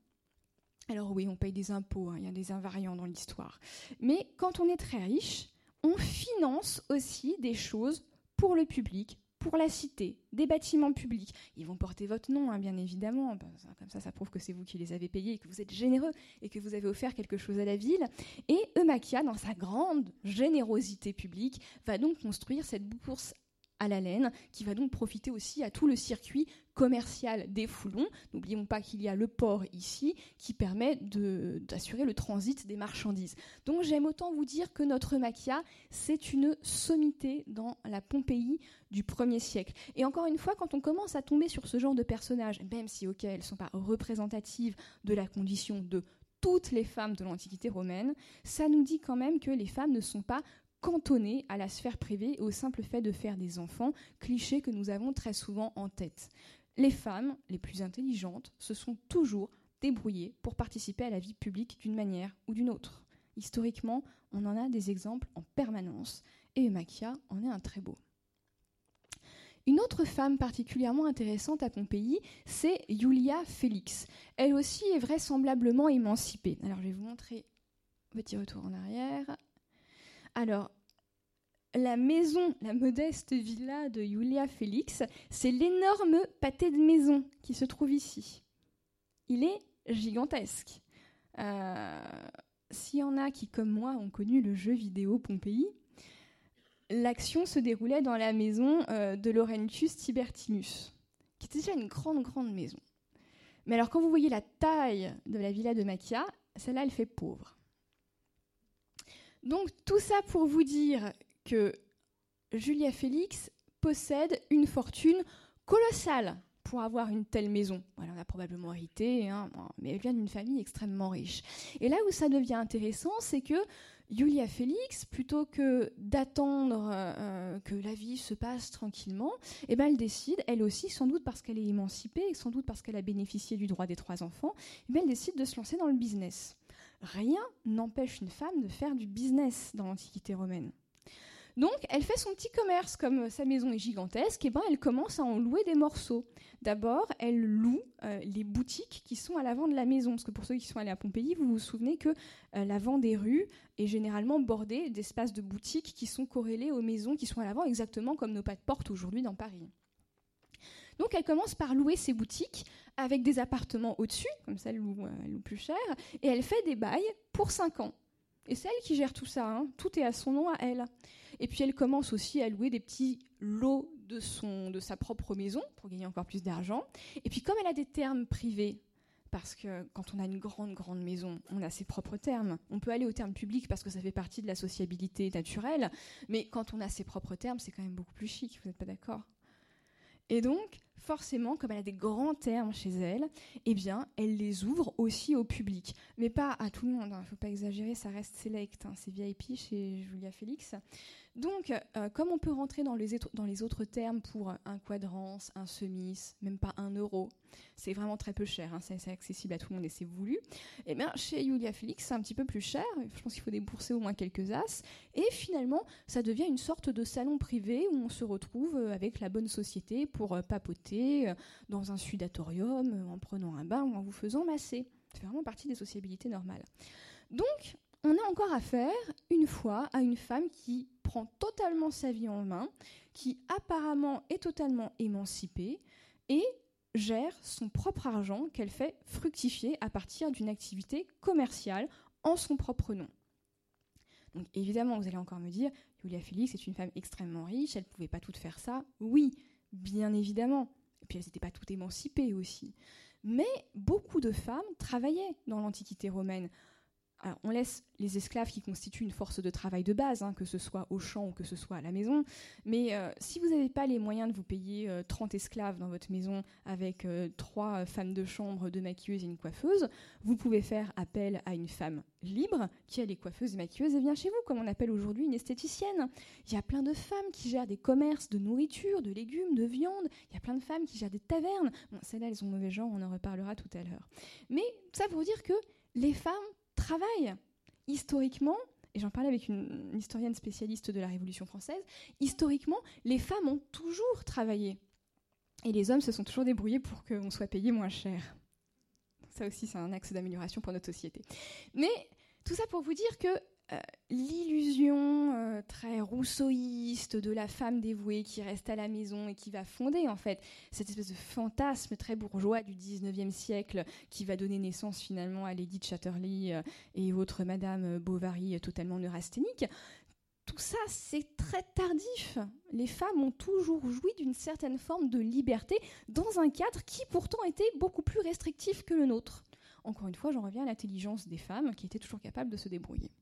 alors oui, on paye des impôts, hein, il y a des invariants dans l'histoire, mais quand on est très riche, on finance aussi des choses pour le public, pour la cité, des bâtiments publics. Ils vont porter votre nom, hein, bien évidemment. Ben, comme ça, ça prouve que c'est vous qui les avez payés et que vous êtes généreux et que vous avez offert quelque chose à la ville. Et Eumakia, dans sa grande générosité publique, va donc construire cette bourse à la laine, qui va donc profiter aussi à tout le circuit commercial des foulons. N'oublions pas qu'il y a le port ici qui permet d'assurer le transit des marchandises. Donc j'aime autant vous dire que notre maquia, c'est une sommité dans la Pompéi du 1er siècle. Et encore une fois, quand on commence à tomber sur ce genre de personnages, même si, ok, elles ne sont pas représentatives de la condition de toutes les femmes de l'Antiquité romaine, ça nous dit quand même que les femmes ne sont pas cantonnées à la sphère privée et au simple fait de faire des enfants, cliché que nous avons très souvent en tête. Les femmes, les plus intelligentes, se sont toujours débrouillées pour participer à la vie publique d'une manière ou d'une autre. Historiquement, on en a des exemples en permanence, et Eumakia en est un très beau. Une autre femme particulièrement intéressante à Pompéi, c'est Julia Félix. Elle aussi est vraisemblablement émancipée. Alors je vais vous montrer petit retour en arrière. Alors, la maison, la modeste villa de Julia Félix, c'est l'énorme pâté de maison qui se trouve ici. Il est gigantesque. Euh, s'il y en a qui, comme moi, ont connu le jeu vidéo Pompéi, l'action se déroulait dans la maison euh, de Laurentius Tibertinus, qui était déjà une grande, grande maison. Mais alors, quand vous voyez la taille de la villa de Machia, celle-là, elle fait pauvre. Donc tout ça pour vous dire que Julia Félix possède une fortune colossale pour avoir une telle maison. elle en a probablement hérité, hein, mais elle vient d'une famille extrêmement riche. Et là où ça devient intéressant, c'est que Julia Félix, plutôt que d'attendre euh, que la vie se passe tranquillement, eh ben elle décide, elle aussi, sans doute parce qu'elle est émancipée, et sans doute parce qu'elle a bénéficié du droit des trois enfants, eh ben elle décide de se lancer dans le business. Rien n'empêche une femme de faire du business dans l'Antiquité romaine. Donc, elle fait son petit commerce, comme sa maison est gigantesque, et ben elle commence à en louer des morceaux. D'abord, elle loue euh, les boutiques qui sont à l'avant de la maison, parce que pour ceux qui sont allés à Pompéi, vous vous souvenez que euh, l'avant des rues est généralement bordé d'espaces de boutiques qui sont corrélés aux maisons qui sont à l'avant, exactement comme nos pas de porte aujourd'hui dans Paris. Donc elle commence par louer ses boutiques avec des appartements au-dessus, comme ça elle loue, euh, plus cher, et elle fait des bails pour 5 ans. Et c'est elle qui gère tout ça, hein. tout est à son nom à elle. Et puis elle commence aussi à louer des petits lots de, son, de sa propre maison pour gagner encore plus d'argent. Et puis comme elle a des termes privés, parce que quand on a une grande, grande maison, on a ses propres termes. On peut aller aux termes publics parce que ça fait partie de la sociabilité naturelle, mais quand on a ses propres termes, c'est quand même beaucoup plus chic, vous n'êtes pas d'accord? Et donc, forcément, comme elle a des grands termes chez elle, eh bien, elle les ouvre aussi au public. Mais pas à tout le monde, il hein. ne faut pas exagérer, ça reste select, hein. c'est VIP chez Julia Félix. Donc, euh, comme on peut rentrer dans les, autres termes pour un quadrance, un semis, même pas un euro, c'est vraiment très peu cher, hein, c'est accessible à tout le monde et c'est voulu. Et eh bien, chez Julia Felix, c'est un petit peu plus cher, je pense qu'il faut débourser au moins quelques as, et finalement, ça devient une sorte de salon privé où on se retrouve euh, avec la bonne société pour euh, papoter dans un sudatorium, en prenant un bain ou en vous faisant masser. C'est vraiment partie des sociabilités normales. Donc, on a encore affaire, une fois, à une femme qui prend totalement sa vie en main, qui apparemment est totalement émancipée et gère son propre argent qu'elle fait fructifier à partir d'une activité commerciale en son propre nom. Donc évidemment, vous allez encore me dire, Julia Félix est une femme extrêmement riche, elle ne pouvait pas toutes faire ça. Oui, bien évidemment. Et puis elles n'étaient pas toutes émancipées aussi. Mais beaucoup de femmes travaillaient dans l'Antiquité romaine on laisse les esclaves qui constituent une force de travail de base, hein, que ce soit au champ ou que ce soit à la maison. Mais euh, si vous n'avez pas les moyens de vous payer 30 euh, esclaves dans votre maison avec euh, trois femmes de chambre, deux maquilleuses et une coiffeuse, vous pouvez faire appel à une femme libre qui a les coiffeuses et maquilleuses et vient chez vous, comme on appelle aujourd'hui une esthéticienne. Il y a plein de femmes qui gèrent des commerces de nourriture, de légumes, de viande. Il y a plein de femmes qui gèrent des tavernes. Bon, celles-là, elles ont mauvais genre, on en reparlera tout à l'heure. Mais ça pour dire que les femmes travail. Historiquement, et j'en parlais avec une, historienne spécialiste de la Révolution française, historiquement, les femmes ont toujours travaillé. Et les hommes se sont toujours débrouillés pour qu'on soit payé moins cher. Ça aussi, c'est un axe d'amélioration pour notre société. Mais tout ça pour vous dire que l'illusion euh, très rousseauiste de la femme dévouée qui reste à la maison et qui va fonder en fait cette espèce de fantasme très bourgeois du 19e siècle qui va donner naissance finalement à Lady Chatterley euh, et autres Madame Bovary totalement neurasthéniques. Tout ça, c'est très tardif. Les femmes ont toujours joui d'une certaine forme de liberté dans un cadre qui pourtant était beaucoup plus restrictif que le nôtre. Encore une fois, j'en reviens à l'intelligence des femmes qui étaient toujours capables de se débrouiller.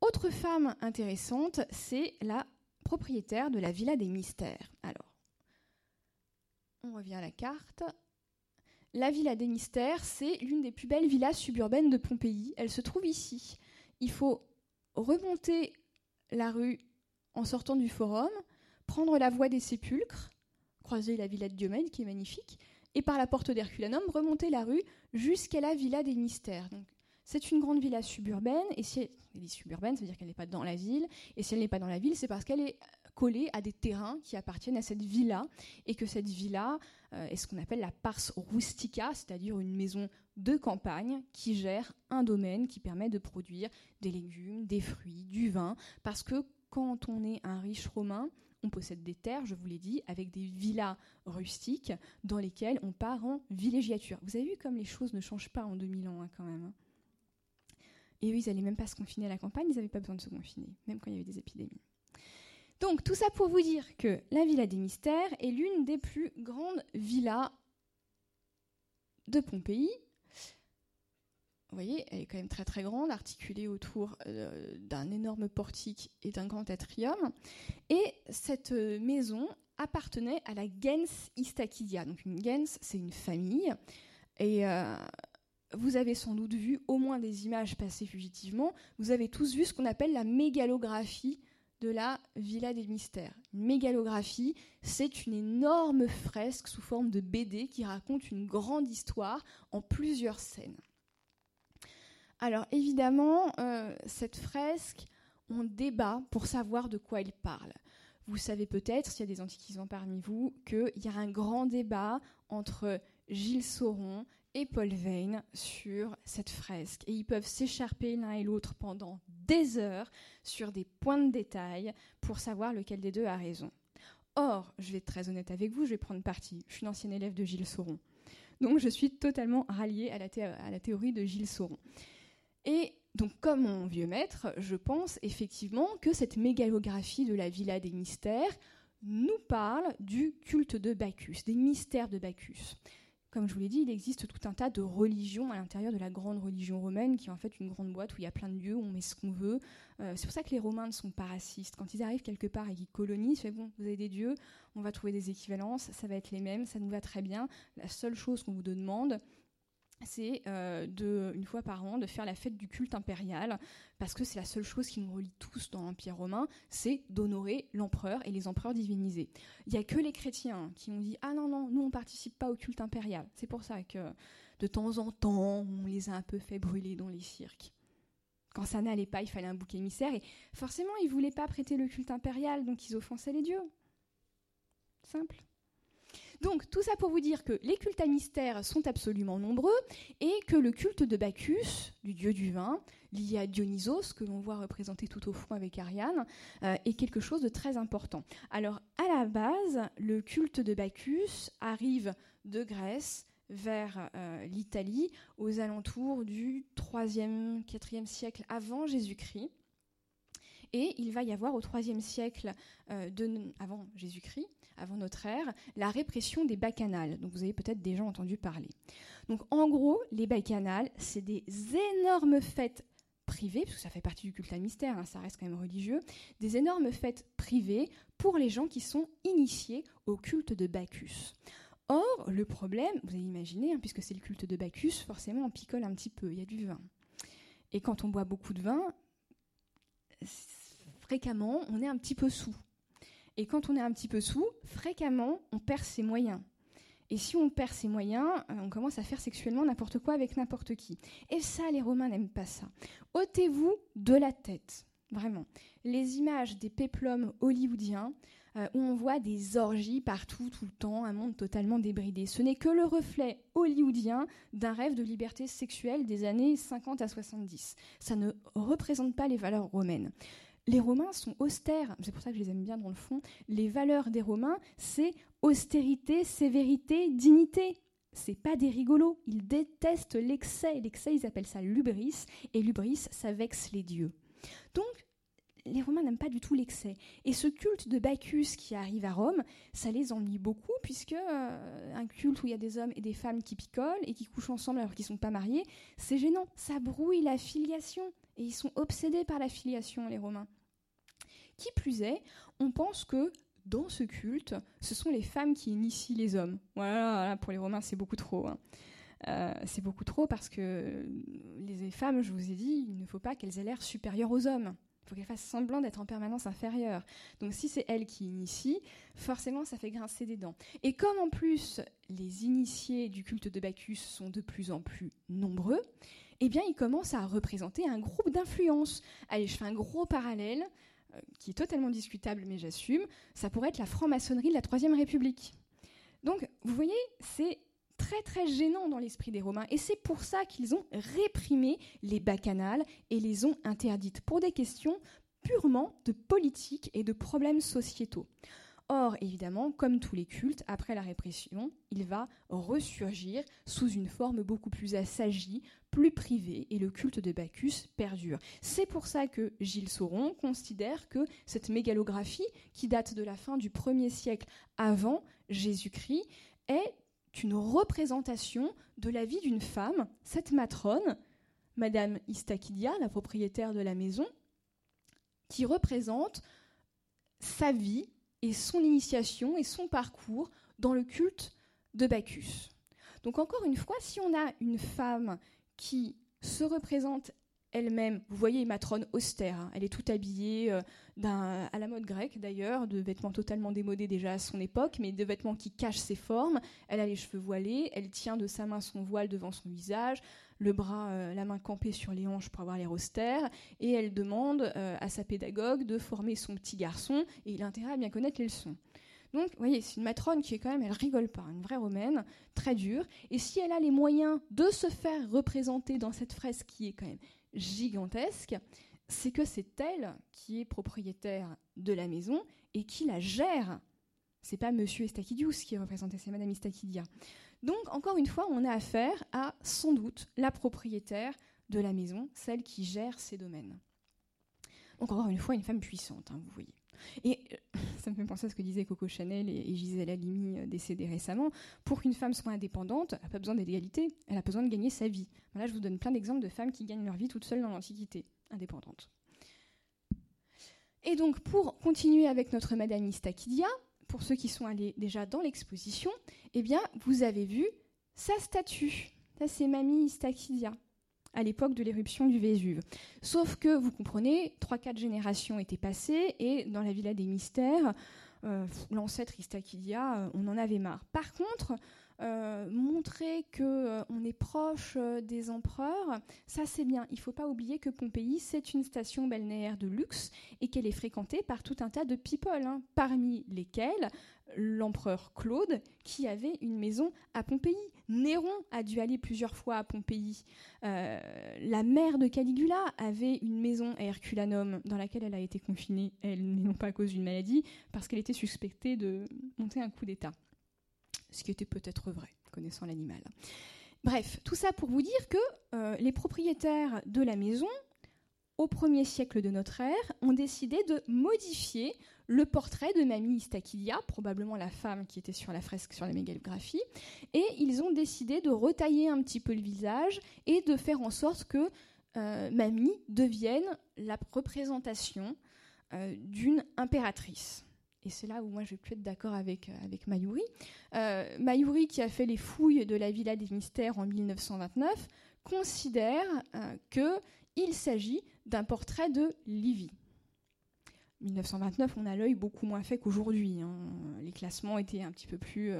Autre femme intéressante, c'est la propriétaire de la Villa des Mystères. Alors, on revient à la carte. La Villa des Mystères, c'est l'une des plus belles villas suburbaines de Pompéi. Elle se trouve ici. Il faut remonter la rue en sortant du forum, prendre la voie des sépulcres, croiser la villa de Diomède qui est magnifique, et par la porte d'Herculanum, remonter la rue jusqu'à la Villa des Mystères. C'est une grande villa suburbaine, et si elle est suburbaine, ça veut dire qu'elle n'est pas dans la ville, et si elle n'est pas dans la ville, c'est parce qu'elle est collée à des terrains qui appartiennent à cette villa, et que cette villa euh, est ce qu'on appelle la pars rustica, c'est-à-dire une maison de campagne qui gère un domaine qui permet de produire des légumes, des fruits, du vin, parce que quand on est un riche romain, on possède des terres, je vous l'ai dit, avec des villas rustiques dans lesquelles on part en villégiature. Vous avez vu comme les choses ne changent pas en 2000 ans hein, quand même. Hein. Et eux, ils n'allaient même pas se confiner à la campagne, ils n'avaient pas besoin de se confiner, même quand il y avait des épidémies. Donc, tout ça pour vous dire que la Villa des Mystères est l'une des plus grandes villas de Pompéi. Vous voyez, elle est quand même très très grande, articulée autour euh, d'un énorme portique et d'un grand atrium. Et cette maison appartenait à la gens Istachidia. Donc une gens, c'est une famille. Et euh, vous avez sans doute vu au moins des images passées fugitivement, vous avez tous vu ce qu'on appelle la mégalographie de la Villa des Mystères. Une mégalographie, c'est une énorme fresque sous forme de BD qui raconte une grande histoire en plusieurs scènes. Alors évidemment, euh, cette fresque, on débat pour savoir de quoi elle parle. Vous savez peut-être, s'il y a des antiquisants parmi vous, qu'il y a un grand débat entre Gilles Sauron et Paul Veyne sur cette fresque. Et ils peuvent s'écharper l'un et l'autre pendant des heures sur des points de détail pour savoir lequel des deux a raison. Or, je vais être très honnête avec vous, je vais prendre parti. Je suis une ancienne élève de Gilles Sauron. Donc je suis totalement ralliée à la, à la théorie de Gilles Sauron. Et donc, comme mon vieux maître, je pense effectivement que cette mégalographie de la Villa des Mystères nous parle du culte de Bacchus, des mystères de Bacchus. Comme je vous l'ai dit, il existe tout un tas de religions à l'intérieur de la grande religion romaine, qui est en fait une grande boîte où il y a plein de dieux, où on met ce qu'on veut. Euh, c'est pour ça que les Romains ne sont pas racistes. Quand ils arrivent quelque part et qu'ils colonisent, ils bon, vous avez des dieux, on va trouver des équivalences, ça va être les mêmes, ça nous va très bien. La seule chose qu'on vous demande, c'est euh, de, une fois par an de faire la fête du culte impérial, parce que c'est la seule chose qui nous relie tous dans l'Empire romain, c'est d'honorer l'empereur et les empereurs divinisés. Il n'y a que les chrétiens qui ont dit Ah non, non, nous on participe pas au culte impérial. C'est pour ça que de temps en temps, on les a un peu fait brûler dans les cirques. Quand ça n'allait pas, il fallait un bouc émissaire, et forcément, ils voulaient pas prêter le culte impérial, donc ils offensaient les dieux. Simple. Donc tout ça pour vous dire que les cultes à mystère sont absolument nombreux et que le culte de Bacchus, du dieu du vin, lié à Dionysos, que l'on voit représenté tout au fond avec Ariane, euh, est quelque chose de très important. Alors à la base, le culte de Bacchus arrive de Grèce vers euh, l'Italie aux alentours du 3e, 4e siècle avant Jésus-Christ. Et il va y avoir au IIIe siècle euh, avant Jésus-Christ, avant notre ère, la répression des bacchanales. Donc vous avez peut-être déjà entendu parler. Donc en gros, les bacchanales, c'est des énormes fêtes privées, parce que ça fait partie du culte à mystère, hein, ça reste quand même religieux, des énormes fêtes privées pour les gens qui sont initiés au culte de Bacchus. Or, le problème, vous avez imaginé, hein, puisque c'est le culte de Bacchus, forcément on picole un petit peu, il y a du vin. Et quand on boit beaucoup de vin, fréquemment, on est un petit peu sous. Et quand on est un petit peu sous, fréquemment, on perd ses moyens. Et si on perd ses moyens, euh, on commence à faire sexuellement n'importe quoi avec n'importe qui. Et ça, les Romains n'aiment pas ça. Ôtez-vous de la tête, vraiment. Les images des péplums hollywoodiens, euh, où on voit des orgies partout, tout le temps, un monde totalement débridé. Ce n'est que le reflet hollywoodien d'un rêve de liberté sexuelle des années 50 à 70. Ça ne représente pas les valeurs romaines. Les Romains sont austères, c'est pour ça que je les aime bien dans le fond. Les valeurs des Romains, c'est austérité, sévérité, dignité c'est pas des rigolos. Ils détestent l'excès. L'excès, ils appellent ça l'ubris. Et l'ubris, ça vexe les dieux. Donc, les Romains n'aiment pas du tout l'excès. Et ce culte de Bacchus qui arrive à Rome, ça les ennuie beaucoup, puisque euh, un culte où il y a des hommes et des femmes qui picolent et qui couchent ensemble alors qu'ils ne sont pas mariés, c'est gênant. Ça brouille la filiation. Et ils sont obsédés par la filiation, les Romains. Qui plus est, on pense que dans ce culte, ce sont les femmes qui initient les hommes. Voilà, pour les Romains, c'est beaucoup trop. Hein. Euh, c'est beaucoup trop parce que les femmes, je vous ai dit, il ne faut pas qu'elles aient l'air supérieures aux hommes. Il faut qu'elles fassent semblant d'être en permanence inférieures. Donc si c'est elles qui initient, forcément ça fait grincer des dents. Et comme en plus les initiés du culte de Bacchus sont de plus en plus nombreux, eh bien ils commencent à représenter un groupe d'influence. Allez, je fais un gros parallèle. Qui est totalement discutable, mais j'assume, ça pourrait être la franc-maçonnerie de la Troisième République. Donc, vous voyez, c'est très très gênant dans l'esprit des Romains, et c'est pour ça qu'ils ont réprimé les bacchanales et les ont interdites, pour des questions purement de politique et de problèmes sociétaux. Or, évidemment, comme tous les cultes, après la répression, il va ressurgir sous une forme beaucoup plus assagie, plus privée, et le culte de Bacchus perdure. C'est pour ça que Gilles Sauron considère que cette mégalographie, qui date de la fin du 1er siècle avant Jésus-Christ, est une représentation de la vie d'une femme, cette matrone, Madame Istachidia, la propriétaire de la maison, qui représente sa vie et son initiation et son parcours dans le culte de Bacchus. Donc encore une fois, si on a une femme qui se représente elle-même, vous voyez, matrone austère, hein, elle est toute habillée euh, à la mode grecque d'ailleurs, de vêtements totalement démodés déjà à son époque, mais de vêtements qui cachent ses formes. Elle a les cheveux voilés, elle tient de sa main son voile devant son visage, le bras, euh, la main campée sur les hanches pour avoir l'air austère, et elle demande euh, à sa pédagogue de former son petit garçon, et il a intérêt à bien connaître les leçons. Donc, vous voyez, c'est une matrone qui est quand même, elle rigole pas, une vraie romaine, très dure. Et si elle a les moyens de se faire représenter dans cette fresque qui est quand même gigantesque, c'est que c'est elle qui est propriétaire de la maison et qui la gère. C'est pas Monsieur Estachidius qui est représenté, c'est Madame Estachidia. Donc, encore une fois, on a affaire à, sans doute, la propriétaire de la maison, celle qui gère ces domaines. Donc, encore une fois, une femme puissante, hein, vous voyez. Et euh, ça me fait penser à ce que disaient Coco Chanel et, Gisèle Halimi, euh, décédée récemment. Pour qu'une femme soit indépendante, elle n'a pas besoin d'égalité, elle a besoin de gagner sa vie. Là, je vous donne plein d'exemples de femmes qui gagnent leur vie toutes seules dans l'Antiquité, indépendantes. Et donc, pour continuer avec notre Madame Istachidia, pour ceux qui sont allés déjà dans l'exposition, eh bien, vous avez vu sa statue. C'est Mamie Istachidia, à l'époque de l'éruption du Vésuve. Sauf que, vous comprenez, 3-4 générations étaient passées, et dans la Villa des Mystères, euh, l'ancêtre Istachidia, euh, on en avait marre. Par contre, montrer qu'on euh, est proche euh, des empereurs, ça c'est bien. Il ne faut pas oublier que Pompéi, c'est une station balnéaire de luxe et qu'elle est fréquentée par tout un tas de people, hein, parmi lesquels l'empereur Claude, qui avait une maison à Pompéi. Néron a dû aller plusieurs fois à Pompéi. la mère de Caligula avait une maison à Herculanum dans laquelle elle a été confinée, elle non pas à cause d'une maladie, parce qu'elle était suspectée de monter un coup d'État ce qui était peut-être vrai, connaissant l'animal. Bref, tout ça pour vous dire que euh, les propriétaires de la maison, au premier siècle de notre ère, ont décidé de modifier le portrait de Mamie Istachilia, probablement la femme qui était sur la fresque sur la mégalographie, et ils ont décidé de retailler un petit peu le visage et de faire en sorte que euh, Mamie devienne la représentation euh, d'une impératrice et c'est là où moi je vais plus être d'accord avec, euh, avec Mayuri. Euh, Mayuri, qui a fait les fouilles de la Villa des Mystères en 1929, considère euh, qu'il s'agit d'un portrait de Livy. 1929, on a l'œil beaucoup moins fait qu'aujourd'hui. Hein. Les classements étaient un petit peu plus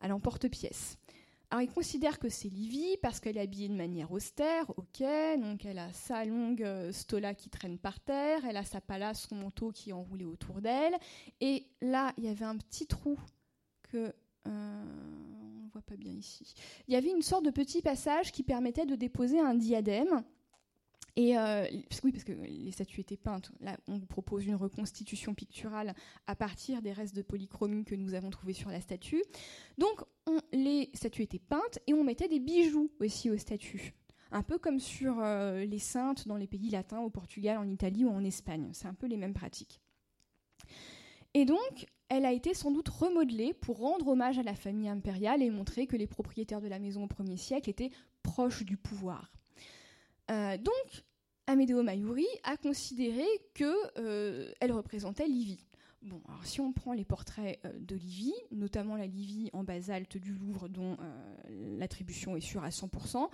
à l'emporte-pièce. Alors, il considère que c'est Livy parce qu'elle est habillée de manière austère, ok, donc elle a sa longue euh, stola qui traîne par terre, elle a sa palace, son manteau qui est enroulé autour d'elle, et là, il y avait un petit trou que euh, on ne voit pas bien ici. Il y avait une sorte de petit passage qui permettait de déposer un diadème. Euh, oui, parce que les statues étaient peintes. Là, on vous propose une reconstitution picturale à partir des restes de polychromie que nous avons trouvés sur la statue. Donc, les statues étaient peintes et on mettait des bijoux aussi aux statues. Un peu comme sur euh, les saintes dans les pays latins, au Portugal, en Italie ou en Espagne. C'est un peu les mêmes pratiques. Et donc, elle a été sans doute remodelée pour rendre hommage à la famille impériale et montrer que les propriétaires de la maison au 1er siècle étaient proches du pouvoir. Euh, donc, Amedeo Mayuri a considéré qu'elle euh, représentait Livy. Bon, si on prend les portraits euh, de Livy, notamment la Livy en basalte du Louvre, dont l'attribution est sûre à 100%,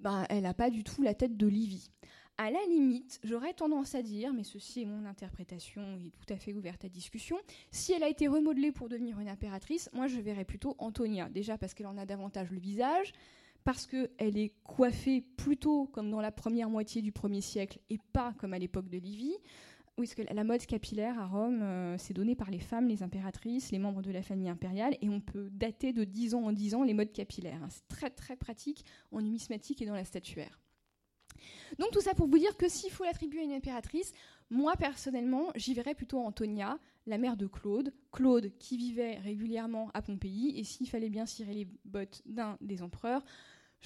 ben, elle n'a pas du tout la tête de Livy. À la limite, j'aurais tendance à dire, mais ceci est mon interprétation et tout à fait ouverte à discussion, si elle a été remodelée pour devenir une impératrice, moi je verrais plutôt Antonia. Déjà parce qu'elle en a davantage le visage, parce qu'elle est coiffée plutôt comme dans la première moitié du 1er siècle et pas comme à l'époque de Livy. Oui, parce que la mode capillaire à Rome, euh, c'est donné par les femmes, les impératrices, les membres de la famille impériale, et on peut dater de 10 ans en 10 ans les modes capillaires. Hein. C'est très très pratique en numismatique et dans la statuaire. Donc tout ça pour vous dire que s'il faut l'attribuer à une impératrice, moi personnellement, j'y verrais plutôt Antonia, la mère de Claude, Claude qui vivait régulièrement à Pompéi, et s'il fallait bien cirer les bottes d'un des empereurs,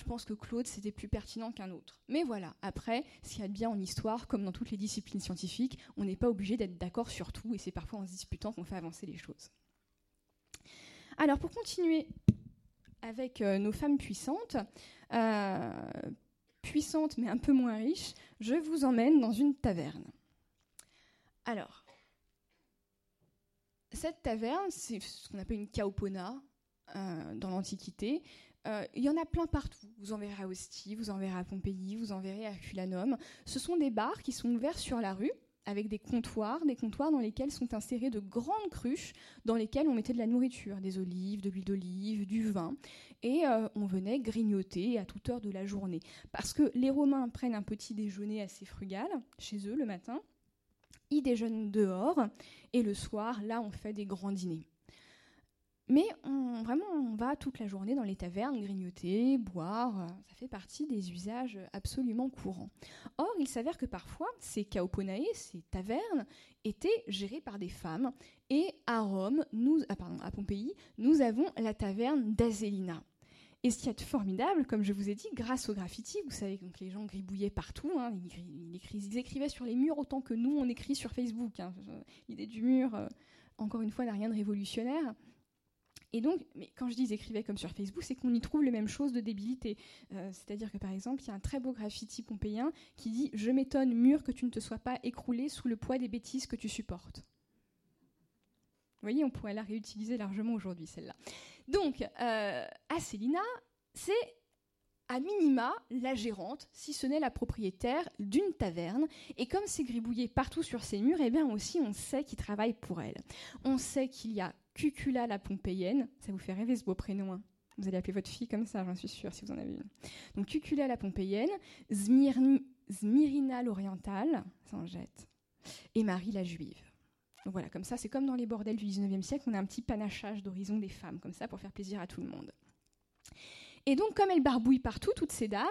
je pense que Claude c'était plus pertinent qu'un autre. Mais voilà, après, ce qu'il y a de bien en histoire, comme dans toutes les disciplines scientifiques, on n'est pas obligé d'être d'accord sur tout, et c'est parfois en se disputant qu'on fait avancer les choses. Alors pour continuer avec euh, nos femmes puissantes, euh, puissante mais un peu moins riche, je vous emmène dans une taverne. Alors, cette taverne, c'est ce qu'on appelle une kaopona euh, dans l'Antiquité. Euh, il y en a plein partout. Vous en verrez à Ostie, vous en verrez à Pompéi, vous en verrez à Culanum. Ce sont des bars qui sont ouverts sur la rue avec des comptoirs, des comptoirs dans lesquels sont insérées de grandes cruches dans lesquelles on mettait de la nourriture, des olives, de l'huile d'olive, du vin, et euh, on venait grignoter à toute heure de la journée. Parce que les Romains prennent un petit déjeuner assez frugal chez eux le matin, ils déjeunent dehors, et le soir, là, on fait des grands dîners. Mais on, vraiment, on va toute la journée dans les tavernes grignoter, boire. Euh, ça fait partie des usages absolument courants. Or, il s'avère que parfois, ces kaoponae, ces tavernes, étaient gérées par des femmes. Et à Rome, nous, ah, pardon, à Pompéi, nous avons la taverne d'Azélina. Et ce qui est formidable, comme je vous ai dit, grâce au graffiti, vous savez que les gens gribouillaient partout, hein, ils, écrivaient sur les murs autant que nous on écrit sur Facebook. Hein. L'idée du mur, euh, encore une fois, n'a rien de révolutionnaire. Et donc, quand je dis écrivait comme sur Facebook, c'est qu'on y trouve les mêmes choses de débilité. Euh, c'est-à-dire que par exemple, il y a un très beau graffiti pompéien qui dit Je m'étonne, mur, que tu ne te sois pas écroulé sous le poids des bêtises que tu supportes. Vous voyez, on pourrait la réutiliser largement aujourd'hui, celle-là. Donc, euh, Célina, c'est à minima la gérante, si ce n'est la propriétaire d'une taverne. Et comme c'est gribouillé partout sur ses murs, eh bien aussi on sait qu'il travaille pour elle. On sait qu'il y a Cucula la Pompéienne. Ça vous fait rêver ce beau prénom. Hein. vous allez appeler votre fille comme ça, j'en suis sûre, si vous en avez une. Donc Cucula la Pompéienne, Zmirina l'Orientale, ça en jette, et Marie la Juive. Donc voilà, comme ça, c'est comme dans les bordels du 19e siècle, on a un petit panachage d'horizon des femmes, comme ça, pour faire plaisir à tout le monde. Et donc, comme elles barbouillent partout, toutes ces dames,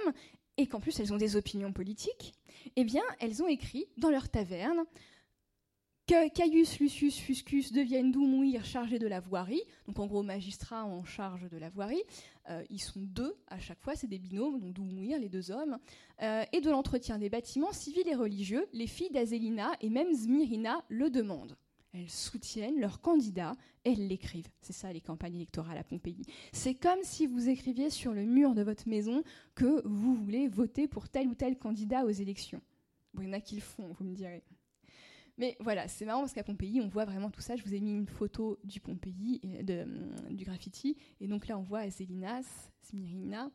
et qu'en plus elles ont des opinions politiques, eh bien, elles ont écrit dans leur taverne que Caius Lucius Fuscus devienne d'Oumouir chargé de la voirie, donc en gros magistrat en charge de la voirie, euh, ils sont deux à chaque fois, c'est des binômes, donc d'Oumouir, les deux hommes, euh, et de l'entretien des bâtiments civils et religieux, les filles d'Azélina et même Zmirina le demandent. Elles soutiennent leur candidat et elles l'écrivent. C'est ça les campagnes électorales à Pompéi. C'est comme si vous écriviez sur le mur de votre maison que vous voulez voter pour tel ou tel candidat aux élections. Bon, il y en a qui le font, vous me direz. Mais voilà, c'est marrant parce qu'à Pompéi, on voit vraiment tout ça. Je vous ai mis une photo du Pompéi, du graffiti. Et donc là, on voit Azelinas, Smirina.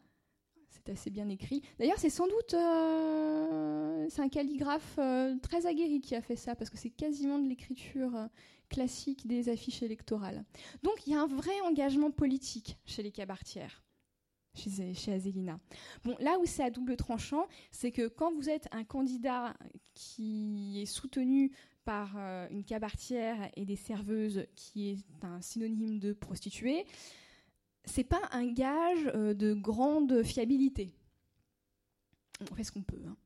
C'est assez bien écrit. D'ailleurs, c'est sans doute euh, c'est un calligraphe euh, très aguerri qui a fait ça, parce que c'est quasiment de l'écriture euh, classique des affiches électorales. Donc il y a un vrai engagement politique chez les cabartières. chez, chez. Bon, là où c'est à double tranchant, c'est que quand vous êtes un candidat qui est soutenu par une cabaretière et des serveuses qui est un synonyme de prostituée, c'est pas un gage euh, de grande fiabilité. On fait ce qu'on peut. Hein.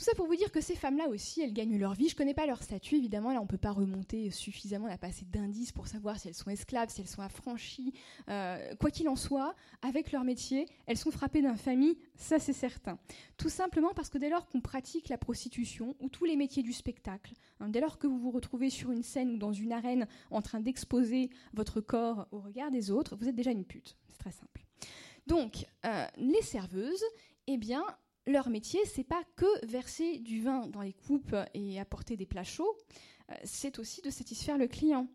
Tout ça pour vous dire que ces femmes-là aussi, elles gagnent leur vie. Je ne connais pas leur statut, évidemment. Là, on ne peut pas remonter suffisamment. On n'a pas assez d'indices pour savoir si elles sont esclaves, si elles sont affranchies. Euh, quoi qu'il en soit, avec leur métier, elles sont frappées d'infamie, ça c'est certain. Tout simplement parce que dès lors qu'on pratique la prostitution ou tous les métiers du spectacle, hein, dès lors que vous vous retrouvez sur une scène ou dans une arène en train d'exposer votre corps au regard des autres, vous êtes déjà une pute. C'est très simple. Donc, euh, les serveuses, eh bien, leur métier, c'est pas que verser du vin dans les coupes et apporter des plats chauds, euh, c'est aussi de satisfaire le client.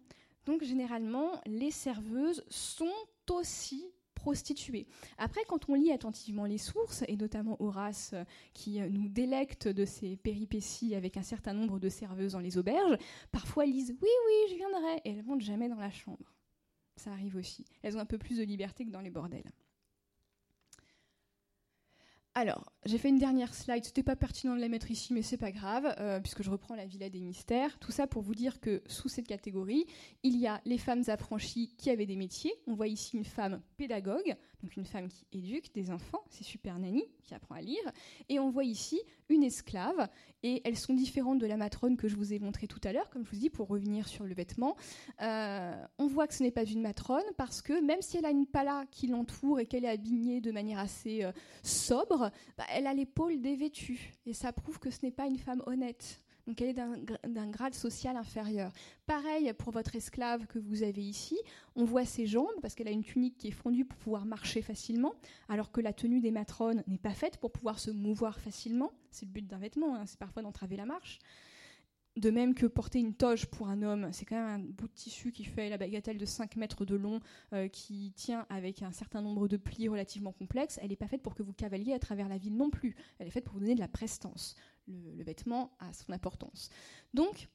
Donc généralement, les serveuses sont aussi prostituées. Après, quand on lit attentivement les sources, et notamment Horace euh, qui euh, nous délecte de ses péripéties avec un certain nombre de serveuses dans les auberges, parfois elles disent oui, oui, je viendrai, et elles ne montent jamais dans la chambre. Ça arrive aussi. Elles ont un peu plus de liberté que dans les bordels. Alors, j'ai fait une dernière slide, c'était pas pertinent de la mettre ici, mais c'est pas grave, euh, puisque je reprends la Villa des Mystères. Tout ça pour vous dire que sous cette catégorie, il y a les femmes affranchies qui avaient des métiers. On voit ici une femme pédagogue, donc une femme qui éduque des enfants, c'est super nanny, qui apprend à lire. Et on voit ici une esclave, et elles sont différentes de la matrone que je vous ai montrée tout à l'heure, comme je vous dis, pour revenir sur le vêtement. Euh, on voit que ce n'est pas une matrone, parce que même si elle a une pala qui l'entoure et qu'elle est habillée de manière assez euh, sobre, bah, elle a l'épaule dévêtue. Et ça prouve que ce n'est pas une femme honnête. Donc elle est d'un grade social inférieur. Pareil pour votre esclave que vous avez ici, on voit ses jambes parce qu'elle a une tunique qui est fondue pour pouvoir marcher facilement, alors que la tenue des matrones n'est pas faite pour pouvoir se mouvoir facilement. C'est le but d'un vêtement, hein, c'est parfois d'entraver la marche. De même que porter une toge pour un homme, c'est quand même un bout de tissu qui fait la bagatelle de 5 mètres de long, euh, qui tient avec un certain nombre de plis relativement complexes. Elle n'est pas faite pour que vous cavaliez à travers la ville non plus. Elle est faite pour vous donner de la prestance. Le, vêtement a son importance. Donc,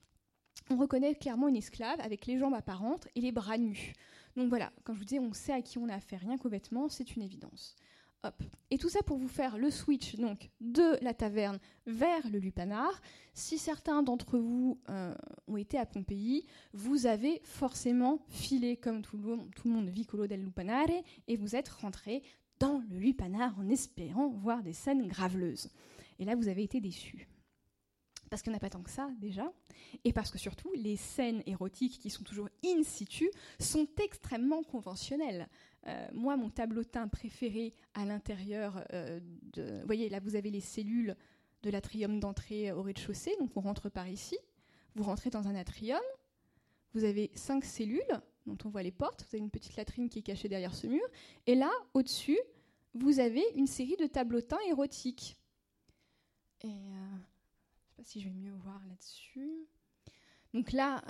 on reconnaît clairement une esclave avec les jambes apparentes et les bras nus. Donc voilà, quand je vous dis on sait à qui on a affaire, rien qu'aux vêtements, c'est une évidence. Et tout ça pour vous faire le switch donc de la taverne vers le lupanar. Si certains d'entre vous euh, ont été à Pompéi, vous avez forcément filé comme tout le, tout le monde Vicolo del Lupanare et vous êtes rentré dans le lupanar en espérant voir des scènes graveleuses. Et là, vous avez été déçus. Parce qu'il n'y en a pas tant que ça déjà, et parce que surtout, les scènes érotiques qui sont toujours in situ sont extrêmement conventionnelles. Euh, moi, mon tableautin préféré à l'intérieur euh. Vous voyez, là, vous avez les cellules de l'atrium d'entrée au rez-de-chaussée. Donc, on rentre par ici. Vous rentrez dans un atrium. Vous avez cinq cellules dont on voit les portes. Vous avez une petite latrine qui est cachée derrière ce mur. Et là, au-dessus, vous avez une série de tableautins érotiques. Et euh, je ne sais pas si je vais mieux voir là-dessus. Donc là,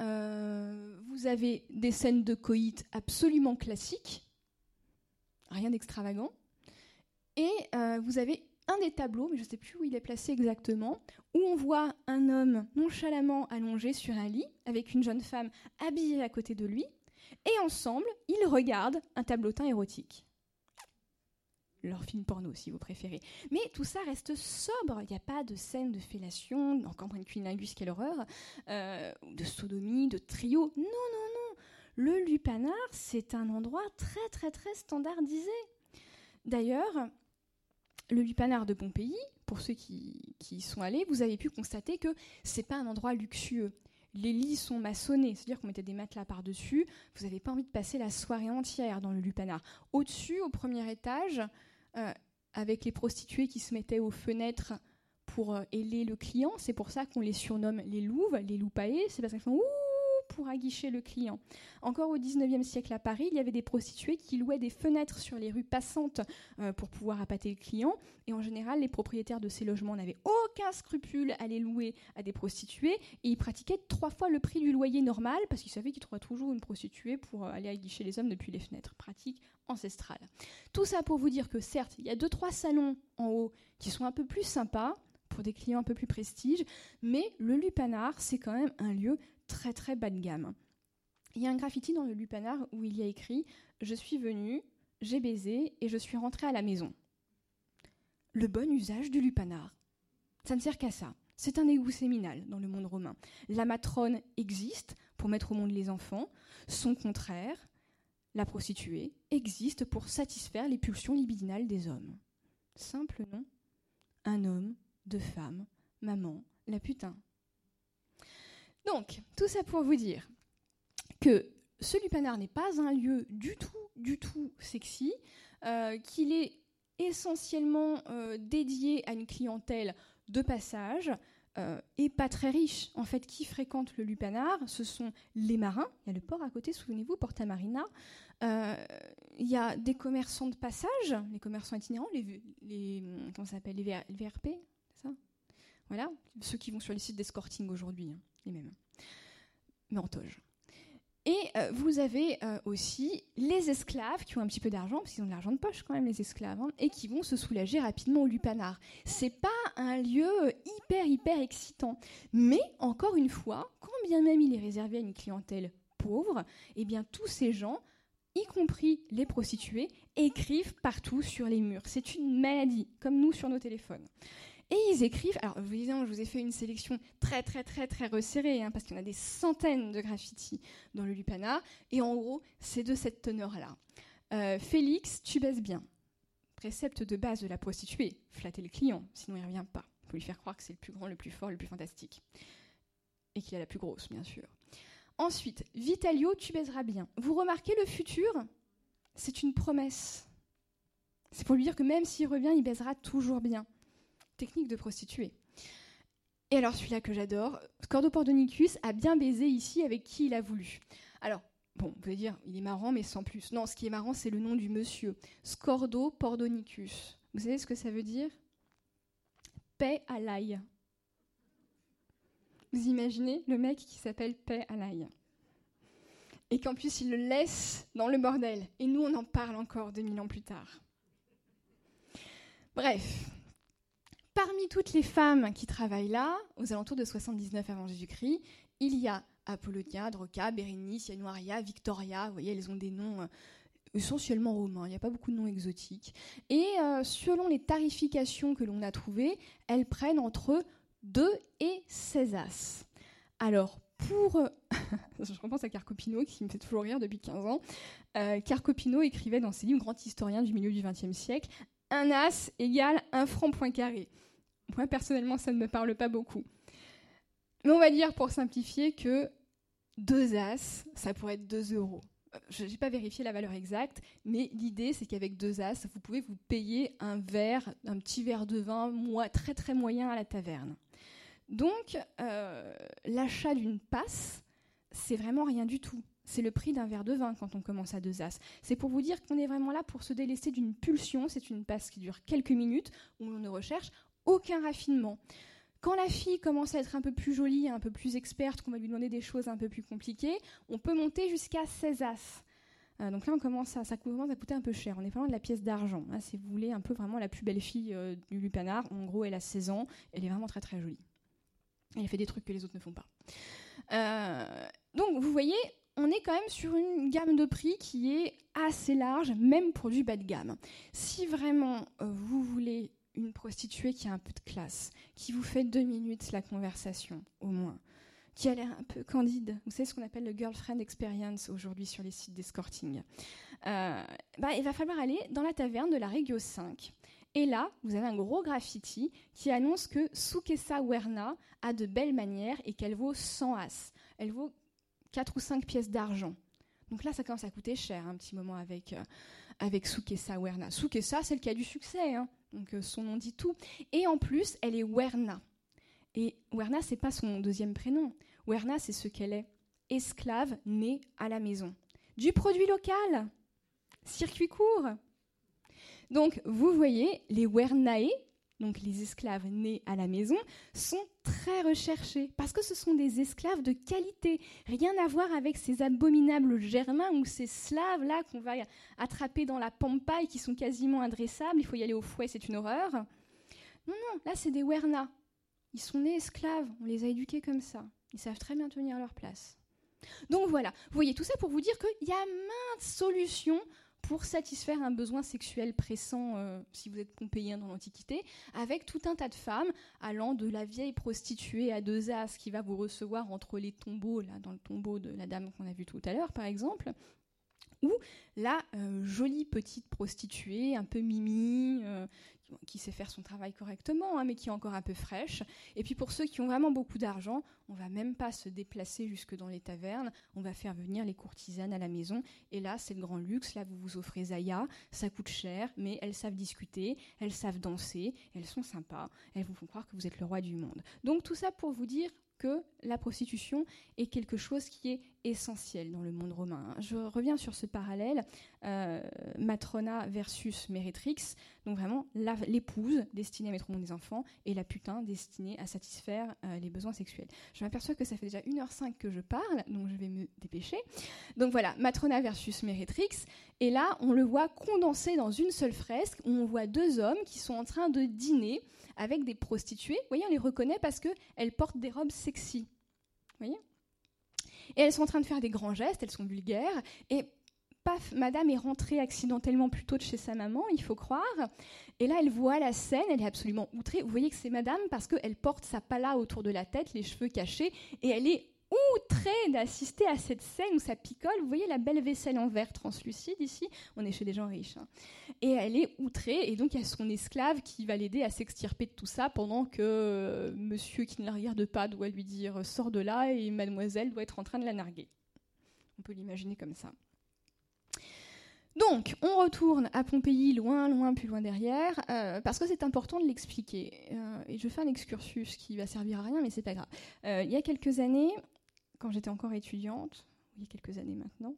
vous avez des scènes de coït absolument classiques rien d'extravagant. Et euh, vous avez un des tableaux, mais je ne sais plus où il est placé exactement, où on voit un homme nonchalamment allongé sur un lit avec une jeune femme habillée à côté de lui, et ensemble, ils regardent un tableautin érotique. Leur film porno, si vous préférez. Mais tout ça reste sobre. Il n'y a pas de scène de fellation, encore moins de cunilingus, quelle horreur, euh, de sodomie, de trio. Non, non, non. Le lupanar, c'est un endroit très très très standardisé. D'ailleurs, le lupanar de Pompéi, pour ceux qui, y sont allés, vous avez pu constater que c'est pas un endroit luxueux. Les lits sont maçonnés, c'est-à-dire qu'on mettait des matelas par-dessus. Vous n'avez pas envie de passer la soirée entière dans le lupanar. Au-dessus, au premier étage, avec les prostituées qui se mettaient aux fenêtres pour euh, héler le client, c'est pour ça qu'on les surnomme les louves, les loupaées. C'est parce qu'elles font ouh pour aguicher le client. Encore au XIXe siècle à Paris, il y avait des prostituées qui louaient des fenêtres sur les rues passantes euh, pour pouvoir appâter le client. Et en général, les propriétaires de ces logements n'avaient aucun scrupule à les louer à des prostituées et ils pratiquaient trois fois le prix du loyer normal parce qu'ils savaient qu'ils trouvaient toujours une prostituée pour euh, aller aguicher les hommes depuis les fenêtres. Pratique ancestrale. Tout ça pour vous dire que certes, il y a deux trois salons en haut qui sont un peu plus sympas pour des clients un peu plus prestige, mais le Lupanar, c'est quand même un lieu très très bas de gamme. Il y a un graffiti dans le Lupanar où il y a écrit Je suis venu j'ai baisé et je suis rentrée à la maison. Le bon usage du lupanar. Ça ne sert qu'à ça. C'est un égout séminal dans le monde romain. La matrone existe pour mettre au monde les enfants. Son contraire, la prostituée, existe pour satisfaire les pulsions libidinales des hommes. Simple, non Un homme, deux femmes, maman, la putain. Donc, tout ça pour vous dire que ce lupanar n'est pas un lieu du tout, du tout sexy, euh, qu'il est essentiellement euh, dédié à une clientèle de passage euh, et pas très riche. En fait, qui fréquente le lupanar? Ce sont les marins. Il y a le port à côté, souvenez-vous, Porta Marina. il y a des commerçants de passage, les commerçants itinérants, les, comment les, VRP, ça? Voilà, ceux qui vont sur les sites d'escorting aujourd'hui, hein, les mêmes, mais en toge. Et euh, vous avez euh, aussi les esclaves qui ont un petit peu d'argent, parce qu'ils ont de l'argent de poche quand même, les esclaves, hein, et qui vont se soulager rapidement au lupanar. C'est pas un lieu hyper, hyper excitant. Mais, encore une fois, quand bien même il est réservé à une clientèle pauvre, eh bien, tous ces gens, y compris les prostituées, écrivent partout sur les murs. C'est une maladie, comme nous sur nos téléphones. Et ils écrivent, alors évidemment, je vous ai fait une sélection très très très très resserrée, hein, parce qu'il y a des centaines de graffitis dans le Lupana, et en gros, c'est de cette teneur-là. Euh, Félix, tu baisses bien. Précepte de base de la prostituée, flatter le client, sinon il ne revient pas. Il faut lui faire croire que c'est le plus grand, le plus fort, le plus fantastique. Et qu'il a la plus grosse, bien sûr. Ensuite, Vitalio, tu baiseras bien. Vous remarquez le futur? C'est une promesse. C'est pour lui dire que même s'il revient, il baisera toujours bien technique de prostituée. Et alors celui-là que j'adore, Scordopordonicus a bien baisé ici avec qui il a voulu. Alors, bon, vous allez dire, il est marrant, mais sans plus. Non, ce qui est marrant, c'est le nom du monsieur. Scordo Pordonicus. Vous savez ce que ça veut dire? Paix à l'ail. Vous imaginez le mec qui s'appelle Paix à l'ail? Et qu'en plus, il le laisse dans le bordel. Et nous, on en parle encore 2000 ans plus tard. Bref, Parmi toutes les femmes qui travaillent là, aux alentours de 79 avant Jésus-Christ, il y a Apollonia, Droca, Bérénice, Yanuaria, Victoria. Vous voyez, elles ont des noms euh, essentiellement romains. Il n'y a pas beaucoup de noms exotiques. Et euh, selon les tarifications que l'on a trouvées, elles prennent entre 2 et 16 as. Alors, pour. Euh, je repense à Carcopino, qui me fait toujours rire depuis 15 ans. Carcopino écrivait dans ses livres, grand historien du milieu du XXe siècle, un as égale un franc point carré. Moi, personnellement, ça ne me parle pas beaucoup. Mais on va dire, pour simplifier, que deux as, ça pourrait être 2 euros. Euh, je n'ai pas vérifié la valeur exacte, mais l'idée, c'est qu'avec deux as, vous pouvez vous payer un verre, un petit verre de vin moi, très très moyen à la taverne. Donc, euh, l'achat d'une passe, c'est vraiment rien du tout c'est le prix d'un verre de vin quand on commence à deux as. C'est pour vous dire qu'on est vraiment là pour se délester d'une pulsion. C'est une passe qui dure quelques minutes où on ne recherche aucun raffinement. Quand la fille commence à être un peu plus jolie, un peu plus experte, qu'on va lui demander des choses un peu plus compliquées, on peut monter jusqu'à 16 as. Euh, donc là, on commence à, ça commence à coûter un peu cher. On est vraiment de la pièce d'argent. si vous voulez, un peu vraiment la plus belle fille euh, du lupanar. En gros, elle a 16 ans. Elle est vraiment très très jolie. Elle fait des trucs que les autres ne font pas. Euh, donc, vous voyez, on est quand même sur une gamme de prix qui est assez large, même pour du bas de gamme. Si vraiment euh, vous voulez une prostituée qui a un peu de classe, qui vous fait deux minutes la conversation, au moins, qui a l'air un peu candide, vous savez ce qu'on appelle le girlfriend experience aujourd'hui sur les sites d'escorting, euh, bah, il va falloir aller dans la taverne de la Regio 5. Et là, vous avez un gros graffiti qui annonce que Sukesa Werna a de belles manières et qu'elle vaut 100 as. Elle vaut 4 ou 5 pièces d'argent. Donc là, ça commence à coûter cher un petit moment avec, euh, avec Sukesa Werna. Sukesa, celle qui a du succès, hein. donc euh, son nom dit tout. Et en plus, elle est Werna. Et Werna, c'est pas son deuxième prénom. Werna, c'est ce qu'elle est. Esclave née à la maison. Du produit local. Circuit court. Donc, vous voyez, les Wernae, donc les esclaves nés à la maison, sont très recherchés parce que ce sont des esclaves de qualité. Rien à voir avec ces abominables germains ou ces slaves là qu'on va attraper dans la pampa et qui sont quasiment indressables. Il faut y aller au fouet, c'est une horreur. Non, non, là c'est des Werna. Ils sont nés esclaves, on les a éduqués comme ça. Ils savent très bien tenir leur place. Donc voilà, vous voyez tout ça pour vous dire qu'il y a maintes solutions pour satisfaire un besoin sexuel pressant, euh, si vous êtes pompéien dans l'Antiquité, avec tout un tas de femmes allant de la vieille prostituée à deux as qui va vous recevoir entre les tombeaux, là, dans le tombeau de la dame qu'on a vue tout à l'heure, par exemple, ou la euh, jolie petite prostituée, un peu mimi, euh, qui sait faire son travail correctement, hein, mais qui est encore un peu fraîche. Et puis pour ceux qui ont vraiment beaucoup d'argent, on va même pas se déplacer jusque dans les tavernes, on va faire venir les courtisanes à la maison. Et là, c'est le grand luxe. Là, vous vous offrez Zaya, ça coûte cher, mais elles savent discuter, elles savent danser, elles sont sympas, elles vous font croire que vous êtes le roi du monde. Donc tout ça pour vous dire que la prostitution est quelque chose qui est essentiel dans le monde romain. Je reviens sur ce parallèle euh, Matrona versus Mérétrix, donc vraiment l'épouse destinée à mettre au monde des enfants et la putain destinée à satisfaire euh, les besoins sexuels. Je m'aperçois que ça fait déjà 1h05 que je parle, donc je vais me dépêcher. Donc voilà, Matrona versus Mérétrix, et là on le voit condensé dans une seule fresque où on voit deux hommes qui sont en train de dîner avec des prostituées. Vous voyez, on les reconnaît parce qu'elles portent des robes sexy. Vous voyez Et elles sont en train de faire des grands gestes, elles sont vulgaires. Et paf, madame est rentrée accidentellement plus tôt de chez sa maman, il faut croire. Et là, elle voit la scène, elle est absolument outrée. Vous voyez que c'est madame parce qu'elle porte sa pala autour de la tête, les cheveux cachés, et elle est outrée d'assister à cette scène où ça picole. Vous voyez la belle vaisselle en verre translucide ici? On est chez des gens riches. Hein. Et elle est outrée, et donc il y a son esclave qui va l'aider à s'extirper de tout ça pendant que euh, monsieur qui ne la regarde pas doit lui dire sors de là et mademoiselle doit être en train de la narguer. On peut l'imaginer comme ça. Donc, on retourne à Pompéi, loin, loin, plus loin derrière, euh, parce que c'est important de l'expliquer. Euh, et je fais un excursus qui va servir à rien, mais c'est pas grave. il y a quelques années, quand j'étais encore étudiante, il y a quelques années maintenant,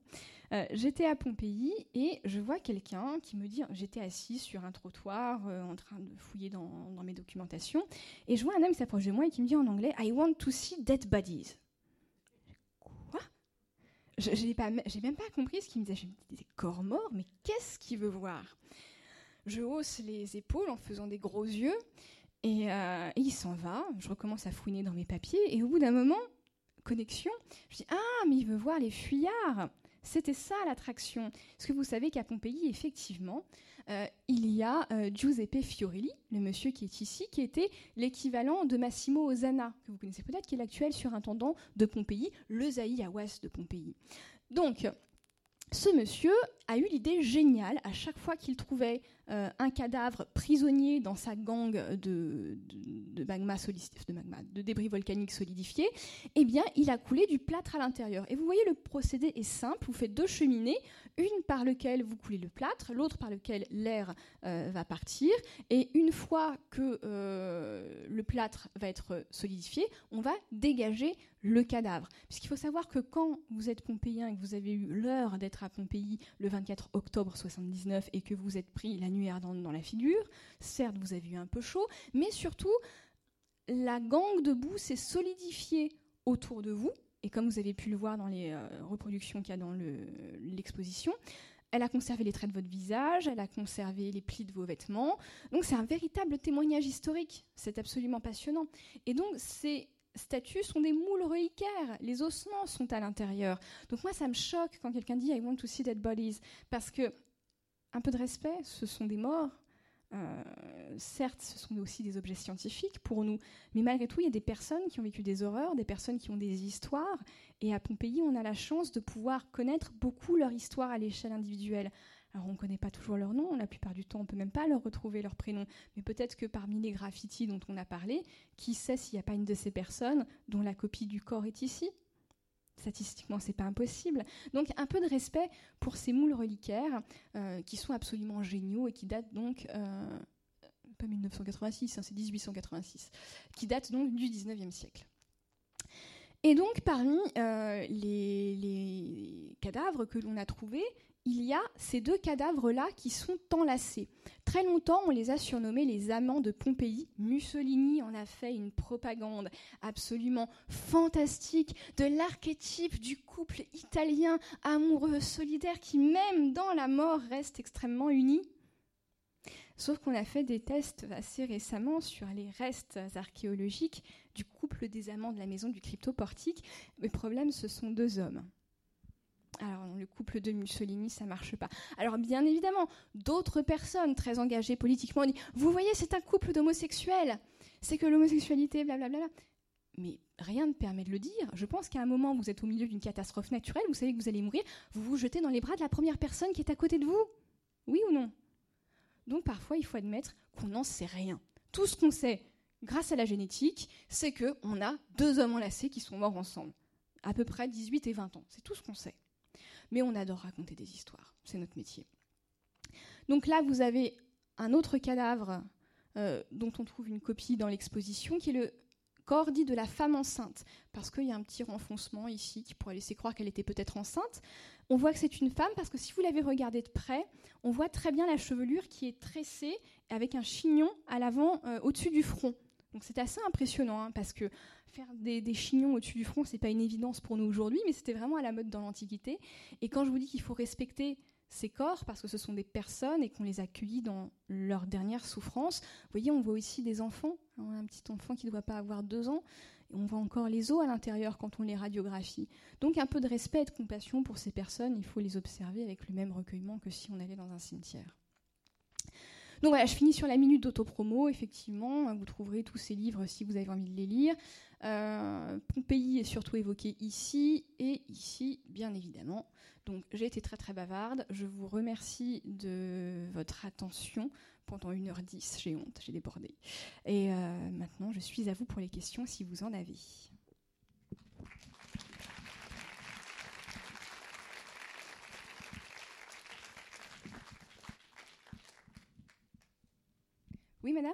euh, j'étais à Pompéi et je vois quelqu'un qui me dit, j'étais assise sur un trottoir euh, en train de fouiller dans, mes documentations, et je vois un homme qui s'approche de moi et qui me dit en anglais, I want to see dead bodies. Quoi? J'ai même pas compris ce qu'il me disait. Je me disais, des corps morts, mais qu'est-ce qu'il veut voir? Je hausse les épaules en faisant des gros yeux, et, euh, et il s'en va. Je recommence à fouiner dans mes papiers, et au bout d'un moment, connexion. Je dis Ah, mais il veut voir les fuyards. C'était ça l'attraction. Est-ce que vous savez qu'à Pompéi, effectivement, euh, il y a euh, Giuseppe Fiorelli, le monsieur qui est ici, qui était l'équivalent de Massimo Ozana, que vous connaissez peut-être, qui est l'actuel surintendant de Pompéi, le Zaï Awas de Pompéi. Donc, ce monsieur a eu l'idée géniale, à chaque fois qu'il trouvait euh, un cadavre prisonnier dans sa gangue de, de, débris volcaniques solidifiés, eh bien, il a coulé du plâtre à l'intérieur. Et vous voyez, le procédé est simple. Vous faites deux cheminées, une par laquelle vous coulez le plâtre, l'autre par laquelle l'air euh, va partir. Et une fois que euh, le plâtre va être solidifié, on va dégager le cadavre. Puisqu'il faut savoir que quand vous êtes pompéien et que vous avez eu l'heure d'être à Pompéi le 24 octobre 79 et que vous êtes pris la nuit ardente dans la figure, certes vous avez eu un peu chaud, mais surtout la gangue de boue s'est solidifiée autour de vous, et comme vous avez pu le voir dans les euh, reproductions qu'il y a dans l'exposition, elle a conservé les traits de votre visage, elle a conservé les plis de vos vêtements. Donc c'est un véritable témoignage historique. C'est absolument passionnant. Et donc ces statues sont des moules reliquaires. Les ossements sont à l'intérieur. Donc moi ça me choque quand quelqu'un dit I want to see dead bodies parce que un peu de respect, ce sont des morts. Euh, certes, ce sont aussi des objets scientifiques pour nous, mais malgré tout, il y a des personnes qui ont vécu des horreurs, des personnes qui ont des histoires, et à Pompéi, on a la chance de pouvoir connaître beaucoup leur histoire à l'échelle individuelle. Alors on ne connaît pas toujours leur nom, la plupart du temps on peut même pas leur retrouver leur prénom, mais peut-être que parmi les graffitis dont on a parlé, qui sait s'il n'y a pas une de ces personnes dont la copie du corps est ici? Statistiquement, c'est pas impossible. Donc, un peu de respect pour ces moules reliquaires euh, qui sont absolument géniaux et qui datent donc. Euh, pas 1986, hein, c'est 1886, qui datent donc du 19e siècle. Et donc, parmi euh, les, cadavres que l'on a trouvés, il y a ces deux cadavres-là qui sont enlacés. Très longtemps, on les a surnommés les amants de Pompéi. Mussolini en a fait une propagande absolument fantastique de l'archétype du couple italien amoureux, solidaire, qui même dans la mort reste extrêmement uni. Sauf qu'on a fait des tests assez récemment sur les restes archéologiques du couple des amants de la maison du cryptoportique. Le problème, ce sont deux hommes. Alors, le couple de Mussolini, ça marche pas. Alors, bien évidemment, d'autres personnes très engagées politiquement disent Vous voyez, c'est un couple d'homosexuels. C'est que l'homosexualité, blablabla. Mais rien ne permet de le dire. Je pense qu'à un moment, vous êtes au milieu d'une catastrophe naturelle, vous savez que vous allez mourir, vous vous jetez dans les bras de la première personne qui est à côté de vous. Oui ou non? Donc, parfois, il faut admettre qu'on n'en sait rien. Tout ce qu'on sait, grâce à la génétique, c'est qu'on a deux hommes enlacés qui sont morts ensemble. À peu près 18 et 20 ans. C'est tout ce qu'on sait. Mais on adore raconter des histoires. C'est notre métier. Donc là, vous avez un autre cadavre euh, dont on trouve une copie dans l'exposition, qui est le corps dit de la femme enceinte, parce qu'il y a un petit renfoncement ici qui pourrait laisser croire qu'elle était peut-être enceinte. On voit que c'est une femme parce que si vous l'avez regardée de près, on voit très bien la chevelure qui est tressée avec un chignon à l'avant euh, au-dessus du front. Donc c'est assez impressionnant, hein, parce que faire des, chignons au-dessus du front, c'est pas une évidence pour nous aujourd'hui, mais c'était vraiment à la mode dans l'Antiquité. Et quand je vous dis qu'il faut respecter ces corps, parce que ce sont des personnes et qu'on les accueillit dans leur dernière souffrance, vous voyez, on voit aussi des enfants. Hein, un petit enfant qui ne doit pas avoir deux ans, et on voit encore les os à l'intérieur quand on les radiographie. Donc un peu de respect et de compassion pour ces personnes, il faut les observer avec le même recueillement que si on allait dans un cimetière. Donc voilà, je finis sur la minute d'autopromo. Effectivement, vous trouverez tous ces livres si vous avez envie de les lire. Euh, Pompéi est surtout évoqué ici et ici, bien évidemment. Donc j'ai été très très bavarde. Je vous remercie de votre attention pendant 1h10. J'ai honte, j'ai débordé. Et euh, maintenant, je suis à vous pour les questions si vous en avez. Oui, madame?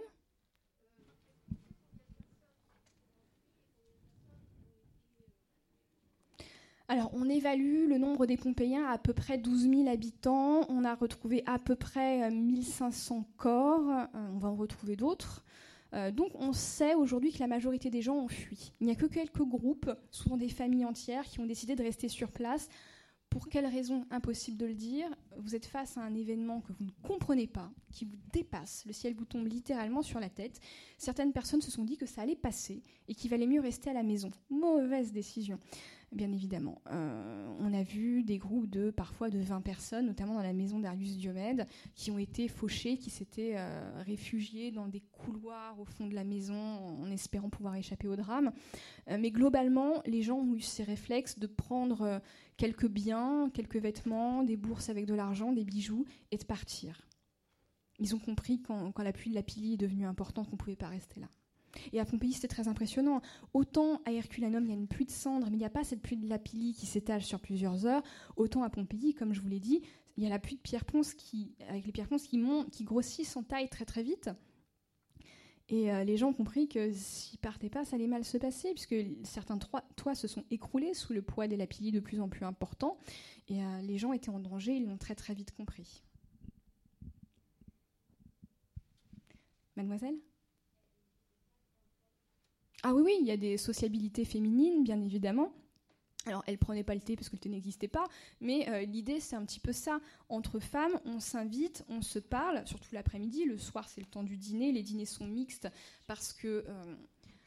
Alors, on évalue le nombre des Pompéiens à à peu près 12 000 habitants. On a retrouvé à peu près 1500 euh, corps. Euh, on va en retrouver d'autres. Euh, donc, on sait aujourd'hui que la majorité des gens ont fui. Il n'y a que quelques groupes, souvent des familles entières, qui ont décidé de rester sur place pour quelle raison Impossible de le dire. Vous êtes face à un événement que vous ne comprenez pas, qui vous dépasse. Le ciel vous tombe littéralement sur la tête. Certaines personnes se sont dit que ça allait passer et qu'il valait mieux rester à la maison. Mauvaise décision bien évidemment. Euh, on a vu des groupes de parfois de 20 personnes, notamment dans la maison d'Arius Diomède, qui ont été fauchés, qui s'étaient euh, réfugiés dans des couloirs au fond de la maison en espérant pouvoir échapper au drame. Euh, mais globalement, les gens ont eu ces réflexes de prendre quelques biens, quelques vêtements, des bourses avec de l'argent, des bijoux, et de partir. Ils ont compris quand, quand la pluie de la pili est devenue importante qu'on ne pouvait pas rester là. Et à Pompéi, c'était très impressionnant. Autant à Herculanum, il y a une pluie de cendres, mais il n'y a pas cette pluie de lapilli qui s'étale sur plusieurs heures. Autant à Pompéi, comme je vous l'ai dit, il y a la pluie de pierre ponce qui, avec les pierres ponces qui, montent, qui grossissent en taille très très vite. Et euh, les gens ont compris que s'ils partaient pas, ça allait mal se passer, puisque certains toits se sont écroulés sous le poids des lapillis de plus en plus important. Et euh, les gens étaient en danger, ils l'ont très très vite compris. Mademoiselle? Ah oui, oui, il y a des sociabilités féminines, bien évidemment. Alors, elle prenait pas le thé parce que le thé n'existait pas, mais euh, l'idée c'est un petit peu ça. Entre femmes, on s'invite, on se parle, surtout l'après-midi. Le soir, c'est le temps du dîner. Les dîners sont mixtes parce que euh,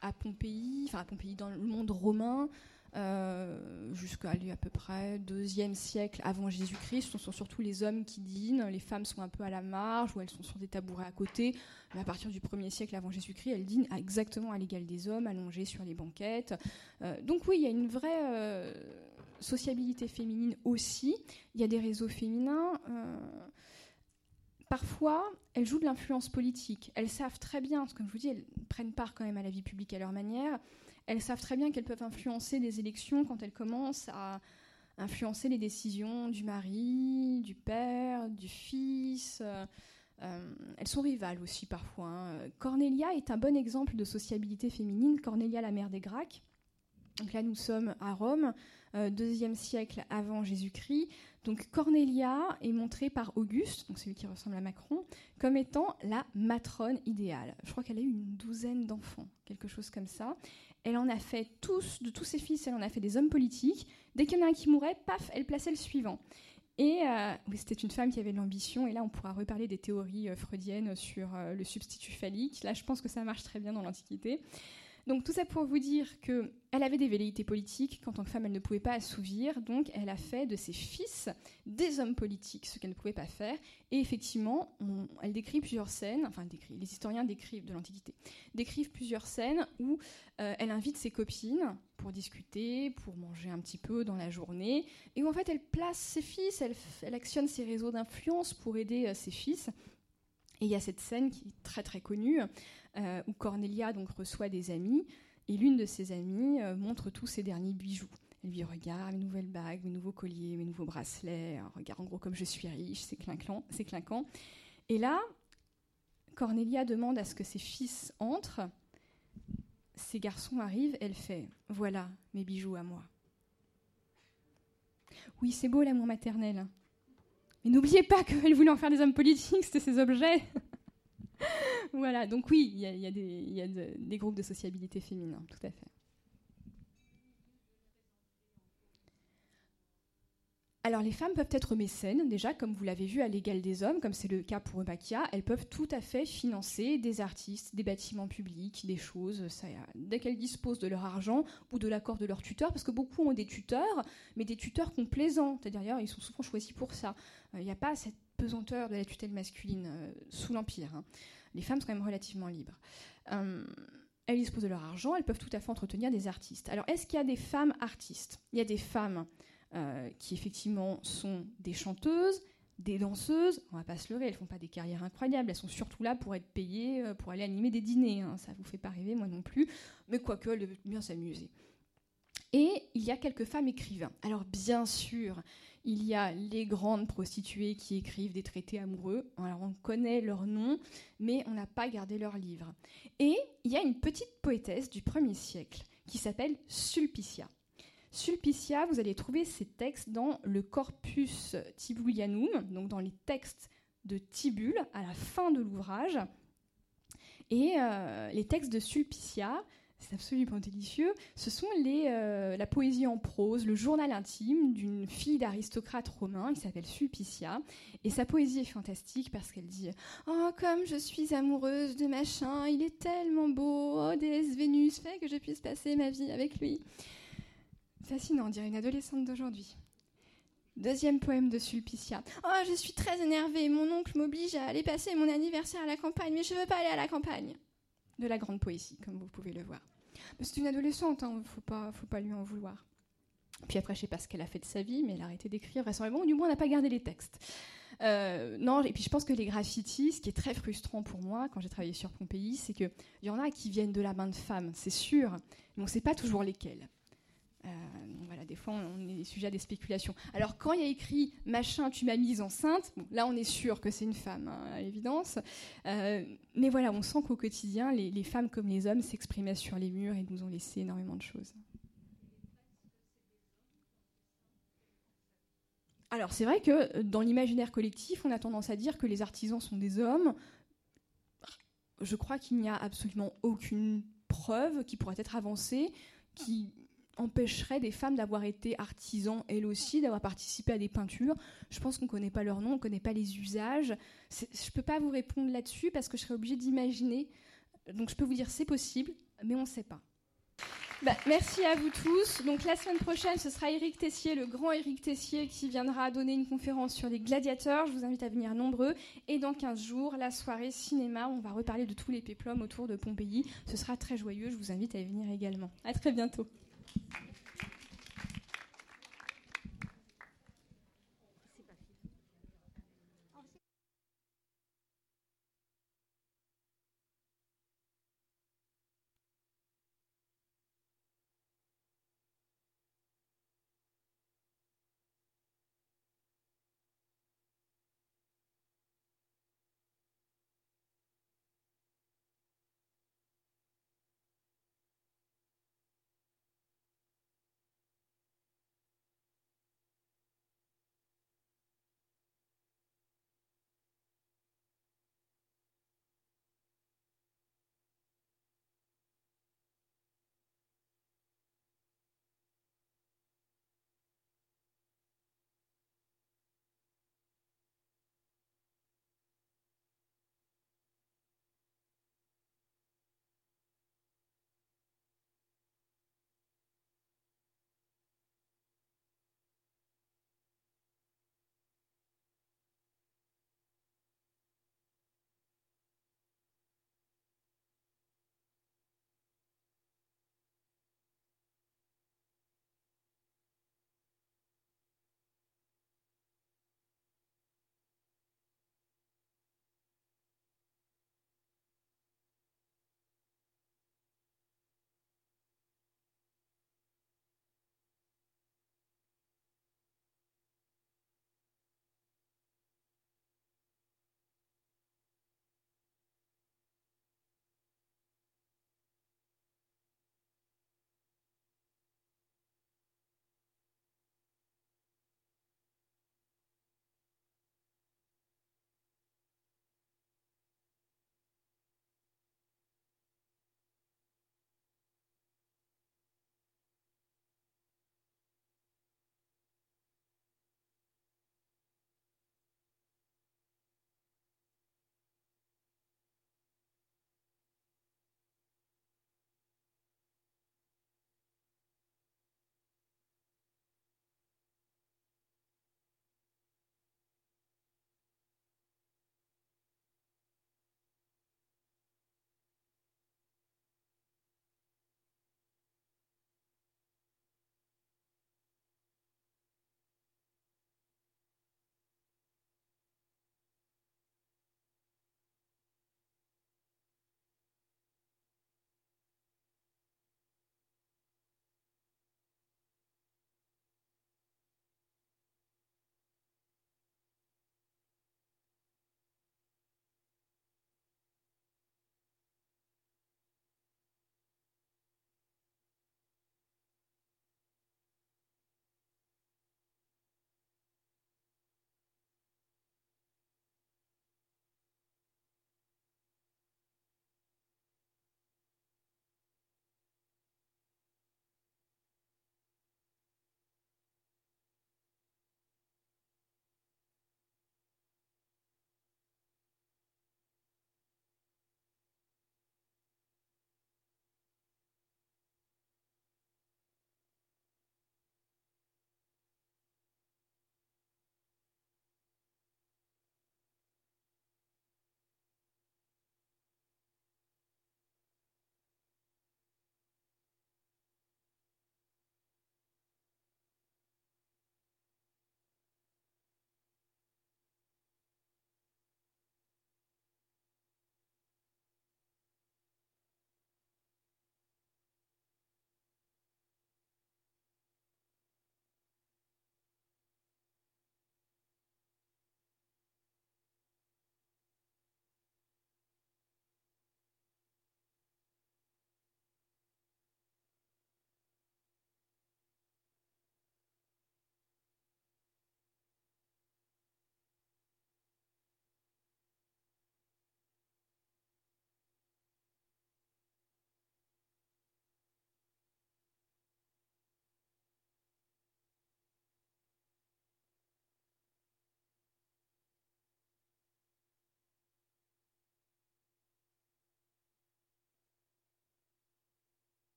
à Pompéi, enfin à Pompéi, dans le monde romain, euh, jusqu'à à peu près deuxième siècle avant Jésus-Christ. Ce sont surtout les hommes qui dînent, les femmes sont un peu à la marge ou elles sont sur des tabourets à côté. À partir du 1er siècle avant Jésus-Christ, elles dînent exactement à l'égal des hommes, allongées sur les banquettes. Euh, donc oui, il y a une vraie euh, sociabilité féminine aussi. Il y a des réseaux féminins parfois, elles jouent de l'influence politique. Elles savent très bien, comme je vous dis, elles prennent part quand même à la vie publique à leur manière elles savent très bien qu'elles peuvent influencer des élections quand elles commencent à influencer les décisions du mari, du père, du fils. Euh, elles sont rivales aussi parfois. Hein. Cornelia est un bon exemple de sociabilité féminine. Cornelia, la mère des Gracques. Donc là, nous sommes à Rome, euh, deuxième siècle avant Jésus-Christ. Donc Cornelia est montrée par Auguste, donc celui qui ressemble à Macron, comme étant la matrone idéale. Je crois qu'elle a eu une douzaine d'enfants, quelque chose comme ça. Elle en a fait tous, de tous ses fils, elle en a fait des hommes politiques. Dès qu'il y en a un qui mourait, paf, elle plaçait le suivant. Et euh, c'était une femme qui avait de l'ambition. Et là, on pourra reparler des théories euh, freudiennes sur euh, le substitut phallique. Là, je pense que ça marche très bien dans l'Antiquité. Donc tout ça pour vous dire qu'elle avait des velléités politiques qu'en tant que femme elle ne pouvait pas assouvir, donc elle a fait de ses fils des hommes politiques, ce qu'elle ne pouvait pas faire. Et effectivement, elle décrit plusieurs scènes, enfin les historiens décrivent de l'Antiquité, décrivent plusieurs scènes où euh, elle invite ses copines pour discuter, pour manger un petit peu dans la journée, et où en fait elle place ses fils, elle, actionne ses réseaux d'influence pour aider euh, ses fils. Et il y a cette scène qui est très très connue euh, où Cornelia donc reçoit des amis et l'une de ses amies euh, montre tous ses derniers bijoux. Elle lui regarde mes nouvelles bagues, mes nouveaux colliers, mes nouveaux bracelets. Regarde en gros comme je suis riche, c'est clinquant, c'est clinquant. Et là, Cornelia demande à ce que ses fils entrent. Ces garçons arrivent, elle fait Voilà mes bijoux à moi. Oui, c'est beau l'amour maternel. Mais n'oubliez pas qu'elle voulait en faire des hommes politiques, c'était ses objets. voilà, donc oui, il y a, des, groupes de sociabilité féminin, tout à fait. Alors les femmes peuvent être mécènes, déjà, comme vous l'avez vu à l'égal des hommes, comme c'est le cas pour Eubakia, elles peuvent tout à fait financer des artistes, des bâtiments publics, des choses, ça, dès qu'elles disposent de leur argent ou de l'accord de leur tuteur, parce que beaucoup ont des tuteurs, mais des tuteurs complaisants, c'est-à-dire ils sont souvent choisis pour ça. Euh, il n'y a pas cette pesanteur de la tutelle masculine euh, sous l'Empire. Hein. Les femmes sont quand même relativement libres. Euh, elles disposent de leur argent, elles peuvent tout à fait entretenir des artistes. Alors, est-ce qu'il y a des femmes artistes? Il y a des femmes euh, qui, effectivement, sont des chanteuses, des danseuses. On va pas se leurrer, elles font pas des carrières incroyables. Elles sont surtout là pour être payées, pour aller animer des dîners. Hein. Ça vous fait pas rêver, moi non plus. Mais quoique, elles doivent bien s'amuser. Et il y a quelques femmes écrivains. Alors, bien sûr, il y a les grandes prostituées qui écrivent des traités amoureux. Alors on connaît leurs noms, mais on n'a pas gardé leurs livres. Et il y a une petite poétesse du 1er siècle qui s'appelle Sulpicia. Sulpicia, vous allez trouver ses textes dans le Corpus Tibulianum, donc dans les textes de Tibulle à la fin de l'ouvrage. Et euh, les textes de Sulpicia, c'est absolument délicieux. Ce sont euh, la poésie en prose, le journal intime d'une fille d'aristocrate romain qui s'appelle Sulpicia. Et sa poésie est fantastique parce qu'elle dit Oh, comme je suis amoureuse de machin, il est tellement beau, oh, déesse Vénus, fait que je puisse passer ma vie avec lui. Fascinant, on dirait une adolescente d'aujourd'hui. Deuxième poème de Sulpicia. Oh, je suis très énervée. Mon oncle m'oblige à aller passer mon anniversaire à la campagne, mais je veux pas aller à la campagne. De la grande poésie, comme vous pouvez le voir. C'est une adolescente, il hein, ne faut pas, lui en vouloir. Puis après, je sais pas ce qu'elle a fait de sa vie, mais elle a arrêté d'écrire vraisemblablement, du moins, on n'a pas gardé les textes. Euh, non, et puis je pense que les graffitis, ce qui est très frustrant pour moi quand j'ai travaillé sur Pompéi, c'est qu'il y en a qui viennent de la main de femmes, c'est sûr, mais on ne sait pas toujours lesquelles. Euh, voilà, des fois, on est sujet à des spéculations. Alors, quand il y a écrit machin, tu m'as mise enceinte, là, on est sûr que c'est une femme, hein, à l'évidence. Euh, mais voilà, on sent qu'au quotidien, les, femmes comme les hommes s'exprimaient sur les murs et nous ont laissé énormément de choses. Alors, c'est vrai que dans l'imaginaire collectif, on a tendance à dire que les artisans sont des hommes. Je crois qu'il n'y a absolument aucune preuve qui pourrait être avancée qui empêcherait des femmes d'avoir été artisans, elles aussi, d'avoir participé à des peintures. Je pense qu'on ne connaît pas leur nom, on ne connaît pas les usages. Je ne peux pas vous répondre là-dessus parce que je serais obligée d'imaginer. Donc je peux vous dire c'est possible, mais on ne sait pas. Bah, merci à vous tous. Donc la semaine prochaine, ce sera Éric Tessier, le grand Éric Tessier, qui viendra donner une conférence sur les gladiateurs. Je vous invite à venir nombreux. Et dans 15 jours, la soirée cinéma, on va reparler de tous les péplums autour de Pompéi. Ce sera très joyeux. Je vous invite à y venir également. À très bientôt. Thank you.